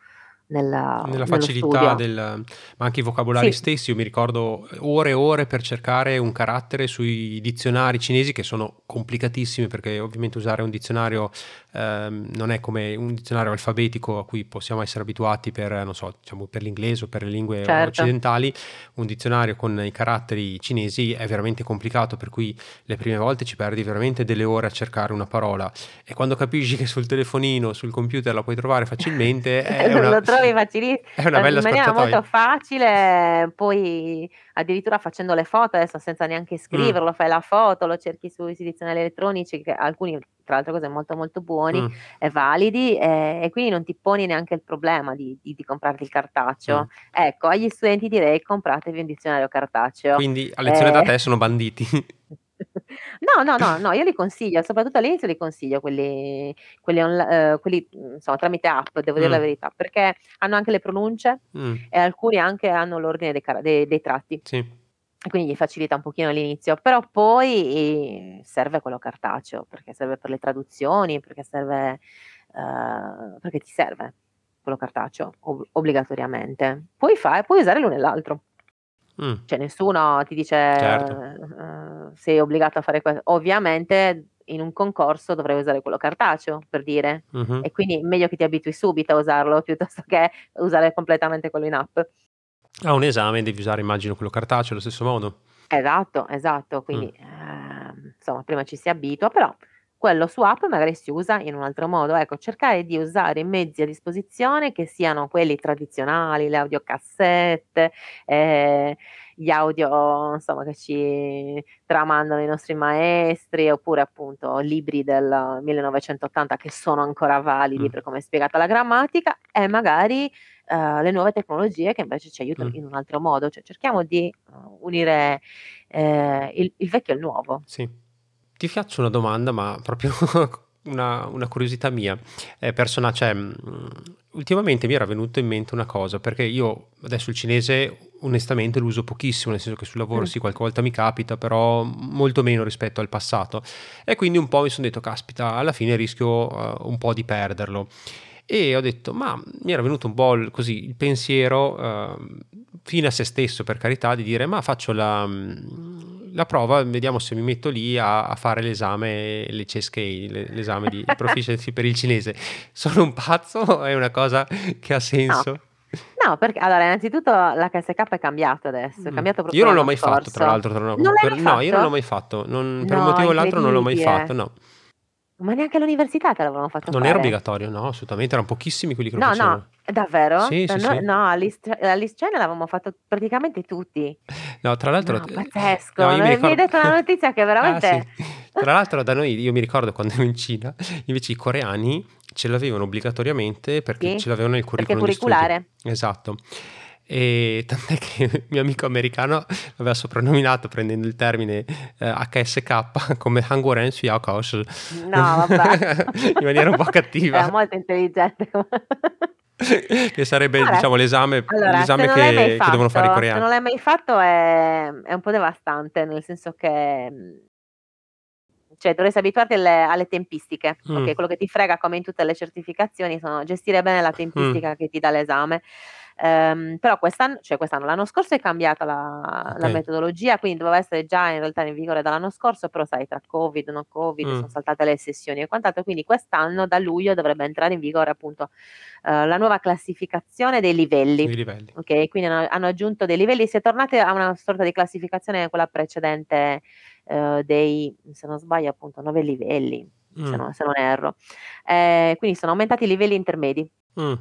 B: nella,
A: nella facilità del, ma anche i vocabolari sì. stessi. Io mi ricordo ore e ore per cercare un carattere sui dizionari cinesi che sono complicatissimi perché ovviamente usare un dizionario ehm, non è come un dizionario alfabetico a cui possiamo essere abituati per, non so, diciamo, per l'inglese o per le lingue certo. occidentali. Un dizionario con i caratteri cinesi è veramente complicato, per cui le prime volte ci perdi veramente delle ore a cercare una parola e quando capisci che sul telefonino, sul computer la puoi trovare facilmente è una
B: trovi facilissimo,
A: è una bella
B: in maniera molto facile, poi addirittura facendo le foto adesso senza neanche scriverlo, mm. fai la foto, lo cerchi sui dizionari elettronici, che alcuni tra l'altro cose molto molto buoni mm. e validi e, e, quindi non ti poni neanche il problema di, di, di comprarti il cartaceo. Mm. Ecco, agli studenti direi compratevi un dizionario cartaceo.
A: Quindi a lezione eh, da te sono banditi.
B: No, no, no, no, io li consiglio, soprattutto all'inizio li consiglio quelli, quelli, on, eh, quelli insomma, tramite app, devo dire la verità, perché hanno anche le pronunce mm. e alcuni anche hanno l'ordine dei, dei, dei tratti.
A: Sì.
B: Quindi gli facilita un pochino all'inizio, però poi serve quello cartaceo, perché serve per le traduzioni, perché serve, uh, perché ti serve quello cartaceo ob- obbligatoriamente. Puoi, fare, puoi usare l'uno e l'altro. Mm. Cioè nessuno ti dice certo. uh, sei obbligato a fare questo. Ovviamente in un concorso dovrei usare quello cartaceo, per dire. Mm-hmm. E quindi meglio che ti abitui subito a usarlo piuttosto che usare completamente quello in app.
A: A un esame devi usare, immagino, quello cartaceo allo stesso modo.
B: Esatto, esatto. Quindi, mm. eh, insomma, prima ci si abitua, però quello su app magari si usa in un altro modo. Ecco, cercare di usare i mezzi a disposizione che siano quelli tradizionali, le audiocassette, eh, gli audio insomma, che ci tramandano i nostri maestri, oppure appunto libri del 1980 che sono ancora validi mm. per come è spiegata la grammatica, e magari uh, le nuove tecnologie che invece ci aiutano mm. in un altro modo. Cioè, cerchiamo di uh, unire eh, il, il vecchio e il nuovo.
A: Sì. Ti faccio una domanda, ma proprio una, una curiosità mia eh, personale, cioè, mm, ultimamente mi era venuto in mente una cosa, perché io adesso il cinese onestamente lo uso pochissimo, nel senso che sul lavoro mm. sì, qualche volta mi capita, però molto meno rispetto al passato. E quindi un po' mi sono detto, caspita, alla fine rischio uh, un po' di perderlo. E ho detto, ma mi era venuto un po' il, così il pensiero, uh, fine a se stesso per carità, di dire, ma faccio la... Um, la prova, vediamo se mi metto lì a, a fare l'esame, l'HSK, l'esame di proficiency per il cinese. Sono un pazzo è una cosa che ha senso?
B: No. No, perché allora, innanzitutto l'HSK è cambiato adesso. È mm. cambiato proprio
A: io non l'ho mai scorso. fatto, tra l'altro. Tra
B: non
A: per,
B: no,
A: io non l'ho mai fatto. Non, per no, un motivo o l'altro non l'ho mai fatto, no.
B: Ma neanche all'università te l'avevano fatto
A: non
B: fare.
A: era obbligatorio, no, assolutamente, erano pochissimi quelli che lo
B: no,
A: facevano.
B: No, davvero?
A: Sì, sì,
B: no,
A: sì.
B: no all'Iscena l'avevamo fatto praticamente tutti.
A: No, tra l'altro...
B: No, pazzesco, no, mi, ricordo... mi, hai detto una notizia che veramente...
A: ah, sì. Tra l'altro da noi, io mi ricordo quando ero in Cina, invece i coreani ce l'avevano obbligatoriamente perché sì, ce l'avevano nel curriculum
B: curriculare.
A: Esatto. E tant'è che il mio amico americano l'aveva soprannominato prendendo il termine eh, HSK come Hanguren Sui Yaokos.
B: No, vabbè.
A: in maniera un po' cattiva.
B: Era molto intelligente.
A: che sarebbe allora, diciamo l'esame, allora, l'esame che, fatto, che, devono fare i coreani.
B: Se non l'hai mai fatto è, è un po' devastante, nel senso che cioè dovresti abituarti alle, alle tempistiche,
A: Mm.
B: ok? Quello che ti frega come in tutte le certificazioni sono gestire bene la
A: Mm.
B: tempistica che ti dà l'esame. Ehm, però quest'anno, cioè quest'anno, l'anno scorso è cambiata la, la
A: Ok.
B: metodologia, quindi doveva essere già in realtà in vigore dall'anno scorso, però sai, tra Covid, non Covid,
A: Mm.
B: sono saltate le sessioni e quant'altro, quindi quest'anno da luglio dovrebbe entrare in vigore appunto eh, la nuova classificazione dei livelli.
A: Livelli.
B: Ok, quindi hanno, hanno aggiunto dei livelli, si è tornati a una sorta di classificazione quella precedente eh, dei, se non sbaglio, appunto nove livelli, se,
A: Mm.
B: non, se non erro. Eh, quindi sono aumentati i livelli intermedi.
A: Mm.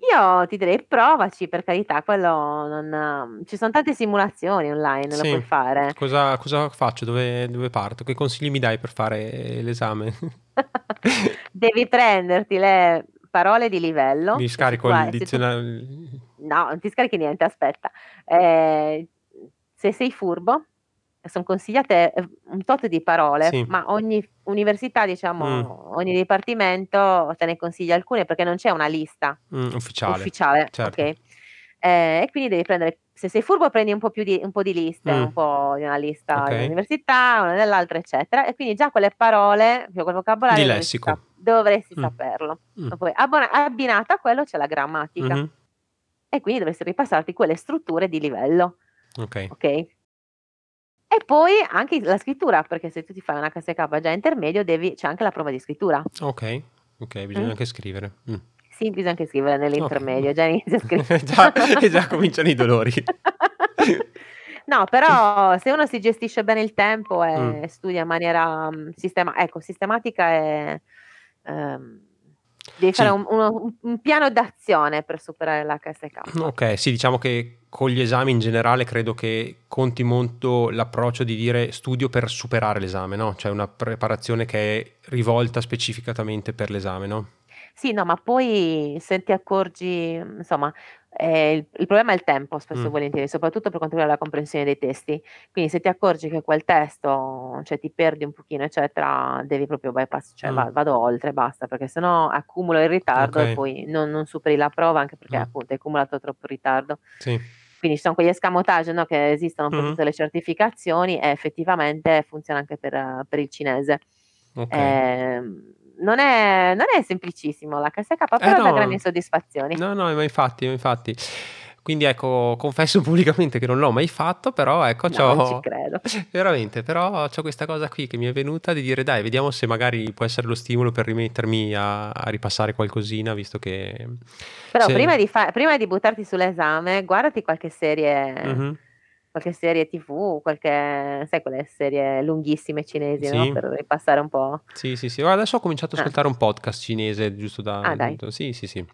B: Io ti direi provaci, per carità, quello non, ci sono tante simulazioni online, lo
A: Sì.
B: puoi fare.
A: Cosa, cosa faccio? Dove, dove parto? Che consigli mi dai per fare l'esame?
B: Devi prenderti le parole di livello.
A: Mi
B: se
A: scarico il
B: hai- se tu-
A: dizionario.
B: No, non ti scarichi niente, aspetta. Eh, se sei furbo, sono consigliate eh, un tot di parole,
A: Sì.
B: ma ogni università, diciamo,
A: Mm.
B: ogni dipartimento te ne consiglia alcune perché non c'è una lista
A: Mm, ufficiale.
B: ufficiale,
A: certo.
B: ok? Eh, e quindi devi prendere, se sei furbo prendi un po' più di, un po' di liste,
A: Mm.
B: un po' di una lista
A: Ok.
B: di un'università, una dell'altra, eccetera, e quindi già quelle parole, più quel vocabolario
A: Di
B: dovresti,
A: lessico.
B: sap- dovresti
A: Mm.
B: saperlo.
A: Mm.
B: Poi abbona- abbinato a quello c'è la grammatica
A: Mhm.
B: e quindi dovresti ripassarti quelle strutture di livello,
A: Ok.
B: ok? E poi anche la scrittura, perché se tu ti fai una KSK già intermedio, devi, c'è anche la prova di scrittura.
A: Ok. Ok, bisogna
B: Mm.
A: anche scrivere. Mm.
B: Sì, bisogna anche scrivere nell'intermedio,
A: Ok.
B: già inizia a scrivere.
A: già, già cominciano i dolori.
B: No, però se uno si gestisce bene il tempo e
A: Mm.
B: studia in maniera mm, sistema- ecco, sistematica e ehm, devi
A: Sì.
B: fare un, uno- un- piano d'azione per superare l'HSK.
A: Ok, sì, diciamo che con gli esami in generale credo che conti molto l'approccio di dire studio per superare l'esame, no? Cioè una preparazione che è rivolta specificatamente per l'esame, no?
B: Sì, no, ma poi se ti accorgi, insomma, eh, il, il problema è il tempo, spesso e
A: Mm.
B: volentieri, soprattutto per quanto riguarda la comprensione dei testi. Quindi se ti accorgi che quel testo, cioè ti perdi un pochino, eccetera, devi proprio bypass, cioè
A: Mm.
B: va- vado oltre, basta, perché sennò accumulo il ritardo
A: Ok.
B: e poi non, non superi la prova, anche perché
A: Mm.
B: appunto hai accumulato troppo ritardo.
A: Sì.
B: Quindi ci sono quegli escamotage, no, che esistono per
A: Mhm.
B: tutte le certificazioni e effettivamente funziona anche per, eh, per il cinese.
A: Ok.
B: Ehm, non è, non è semplicissimo la KSK, però
A: Eh,
B: dà
A: no.
B: grandi soddisfazioni.
A: No, no, ma infatti, infatti. Quindi ecco, confesso pubblicamente che non l'ho mai fatto, però ecco,
B: No, non ci credo.
A: Veramente, però c'ho questa cosa qui che mi è venuta di dire dai, vediamo se magari può essere lo stimolo per rimettermi a, a ripassare qualcosina, visto che...
B: Però
A: se-
B: prima di, fa- prima di buttarti sull'esame, guardati qualche serie,
A: Mhm.
B: Qualche serie TV, qualche, sai, quelle serie lunghissime cinesi, no?
A: Sì.
B: Per ripassare un po'.
A: Sì, sì, sì. Guarda, adesso ho cominciato ad
B: Ah.
A: ascoltare un podcast cinese, giusto da...
B: Ah, dai.
A: Sì, sì, sì.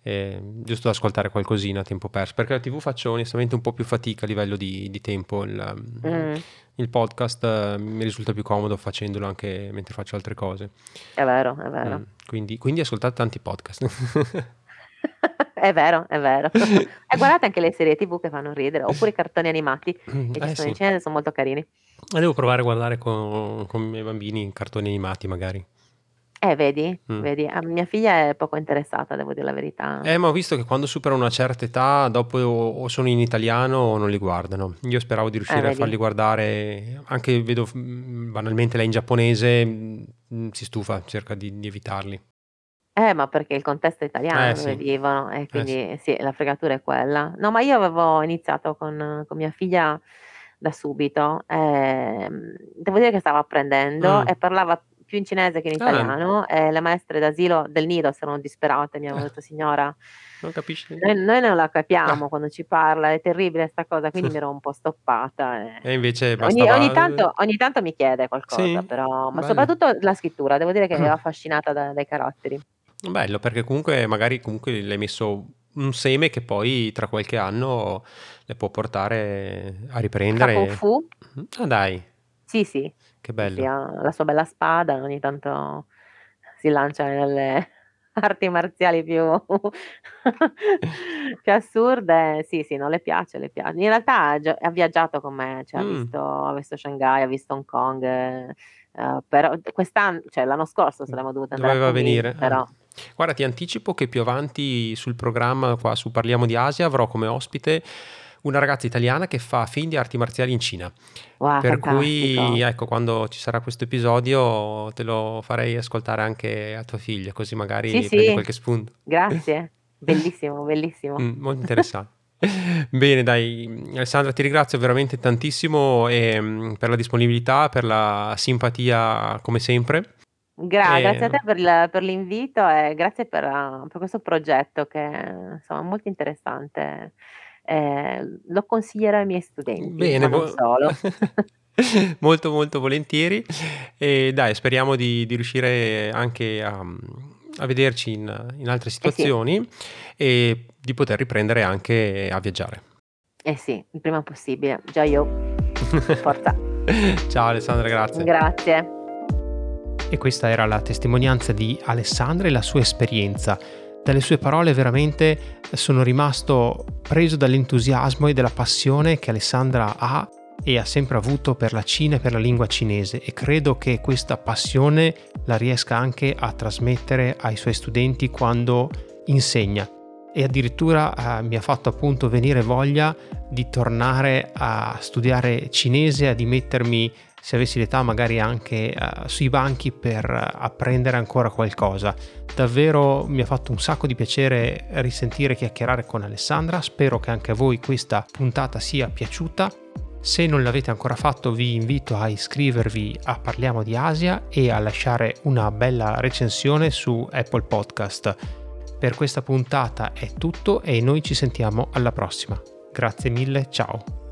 A: Eh, giusto da ascoltare qualcosina a tempo perso, perché la TV faccio onestamente un po' più fatica a livello di, di tempo. Il,
B: Mm,
A: il podcast eh, mi risulta più comodo facendolo anche mentre faccio altre cose.
B: è vero, è vero.
A: Mm, Quindi, quindi ascoltate tanti podcast.
B: è vero, è vero. e guardate anche le serie TV che fanno ridere, oppure i cartoni animati, che ci
A: Eh,
B: sono
A: sì.
B: in cinese, sono molto carini.
A: Eh, Devo provare a guardare con, con i miei bambini cartoni animati magari.
B: Eh, vedi,
A: Mm.
B: vedi, a mia figlia è poco interessata, devo dire la verità.
A: Eh, ma ho visto che quando superano una certa età, dopo o sono in italiano o non li guardano. Io speravo di riuscire a
B: Eh, vedi.
A: farli guardare, anche vedo mm, banalmente lei in giapponese, mm, si stufa, cerca di, di evitarli.
B: Eh, ma perché il contesto è italiano
A: Eh,
B: dove
A: sì.
B: vivono e
A: Eh,
B: quindi sì, la fregatura è quella. No, ma io avevo iniziato con, con mia figlia da subito. ehm, devo dire che stava apprendendo
A: Mm.
B: e parlava più in cinese che in
A: Ah.
B: italiano e le maestre d'asilo del nido si erano disperate, mi avevano detto signora,
A: Non capisci?
B: noi, noi non la capiamo
A: Ah.
B: quando ci parla, è terribile sta cosa, quindi mi ero un po' stoppata. e-
A: E invece
B: Ogni,
A: bastava...
B: ogni tanto, ogni tanto mi chiede qualcosa,
A: Sì,
B: però, ma
A: bello.
B: soprattutto la scrittura, devo dire che mi ha affascinata da- dai caratteri.
A: Bello, perché comunque magari comunque le hai messo un seme che poi tra qualche anno le può portare a riprendere.
B: Kung Fu,
A: Ah dai,
B: sì sì,
A: che bello.
B: sì, ha la sua bella spada, ogni tanto si lancia nelle arti marziali più, più assurde, sì sì, non le piace, le piace. In realtà ha, ha viaggiato con me, cioè, ha,
A: Mm.
B: visto, ha visto Shanghai, ha visto Hong Kong, eh, però quest'anno, cioè l'anno scorso saremmo dovuti andare a
A: Doveva venire. ah. Guarda, ti anticipo che più avanti sul programma, qua su Parliamo di Asia, avrò come ospite una ragazza italiana che fa film di arti marziali in Cina.
B: Wow,
A: per
B: fantastico.
A: cui, ecco, quando ci sarà questo episodio te lo farei ascoltare anche a tua figlia, così magari
B: Sì,
A: prendi
B: sì,
A: qualche spunto.
B: grazie. Bellissimo, bellissimo.
A: Mm, molto interessante. Bene, dai, Alessandra, ti ringrazio veramente tantissimo e, mm, per la disponibilità, per la simpatia come sempre.
B: Gra- grazie a te per, il- per l'invito e grazie per, uh, per questo progetto che insomma, è molto interessante. Eh, lo consiglierò ai miei studenti,
A: bene, vo-
B: solo.
A: molto molto volentieri e dai, speriamo di, di riuscire anche a, a vederci in, in altre
B: Eh sì,
A: situazioni e di poter riprendere anche a viaggiare.
B: eh sì, il prima possibile. Già io, forza.
A: Ciao Alessandra, grazie.
B: Grazie.
A: E questa era la testimonianza di Alessandra e la sua esperienza. Dalle sue parole veramente sono rimasto preso dall'entusiasmo e dalla passione che Alessandra ha e ha sempre avuto per la Cina e per la lingua cinese e credo che questa passione la riesca anche a trasmettere ai suoi studenti quando insegna e addirittura eh, mi ha fatto appunto venire voglia di tornare a studiare cinese, di mettermi se avessi l'età magari anche uh, sui banchi per apprendere ancora qualcosa. Davvero mi ha fatto un sacco di piacere risentire chiacchierare con Alessandra, spero che anche a voi questa puntata sia piaciuta. Se non l'avete ancora fatto vi invito a iscrivervi a Parliamo di Asia e a lasciare una bella recensione su Apple Podcast. Per questa puntata è tutto e noi ci sentiamo alla prossima. Grazie mille, ciao!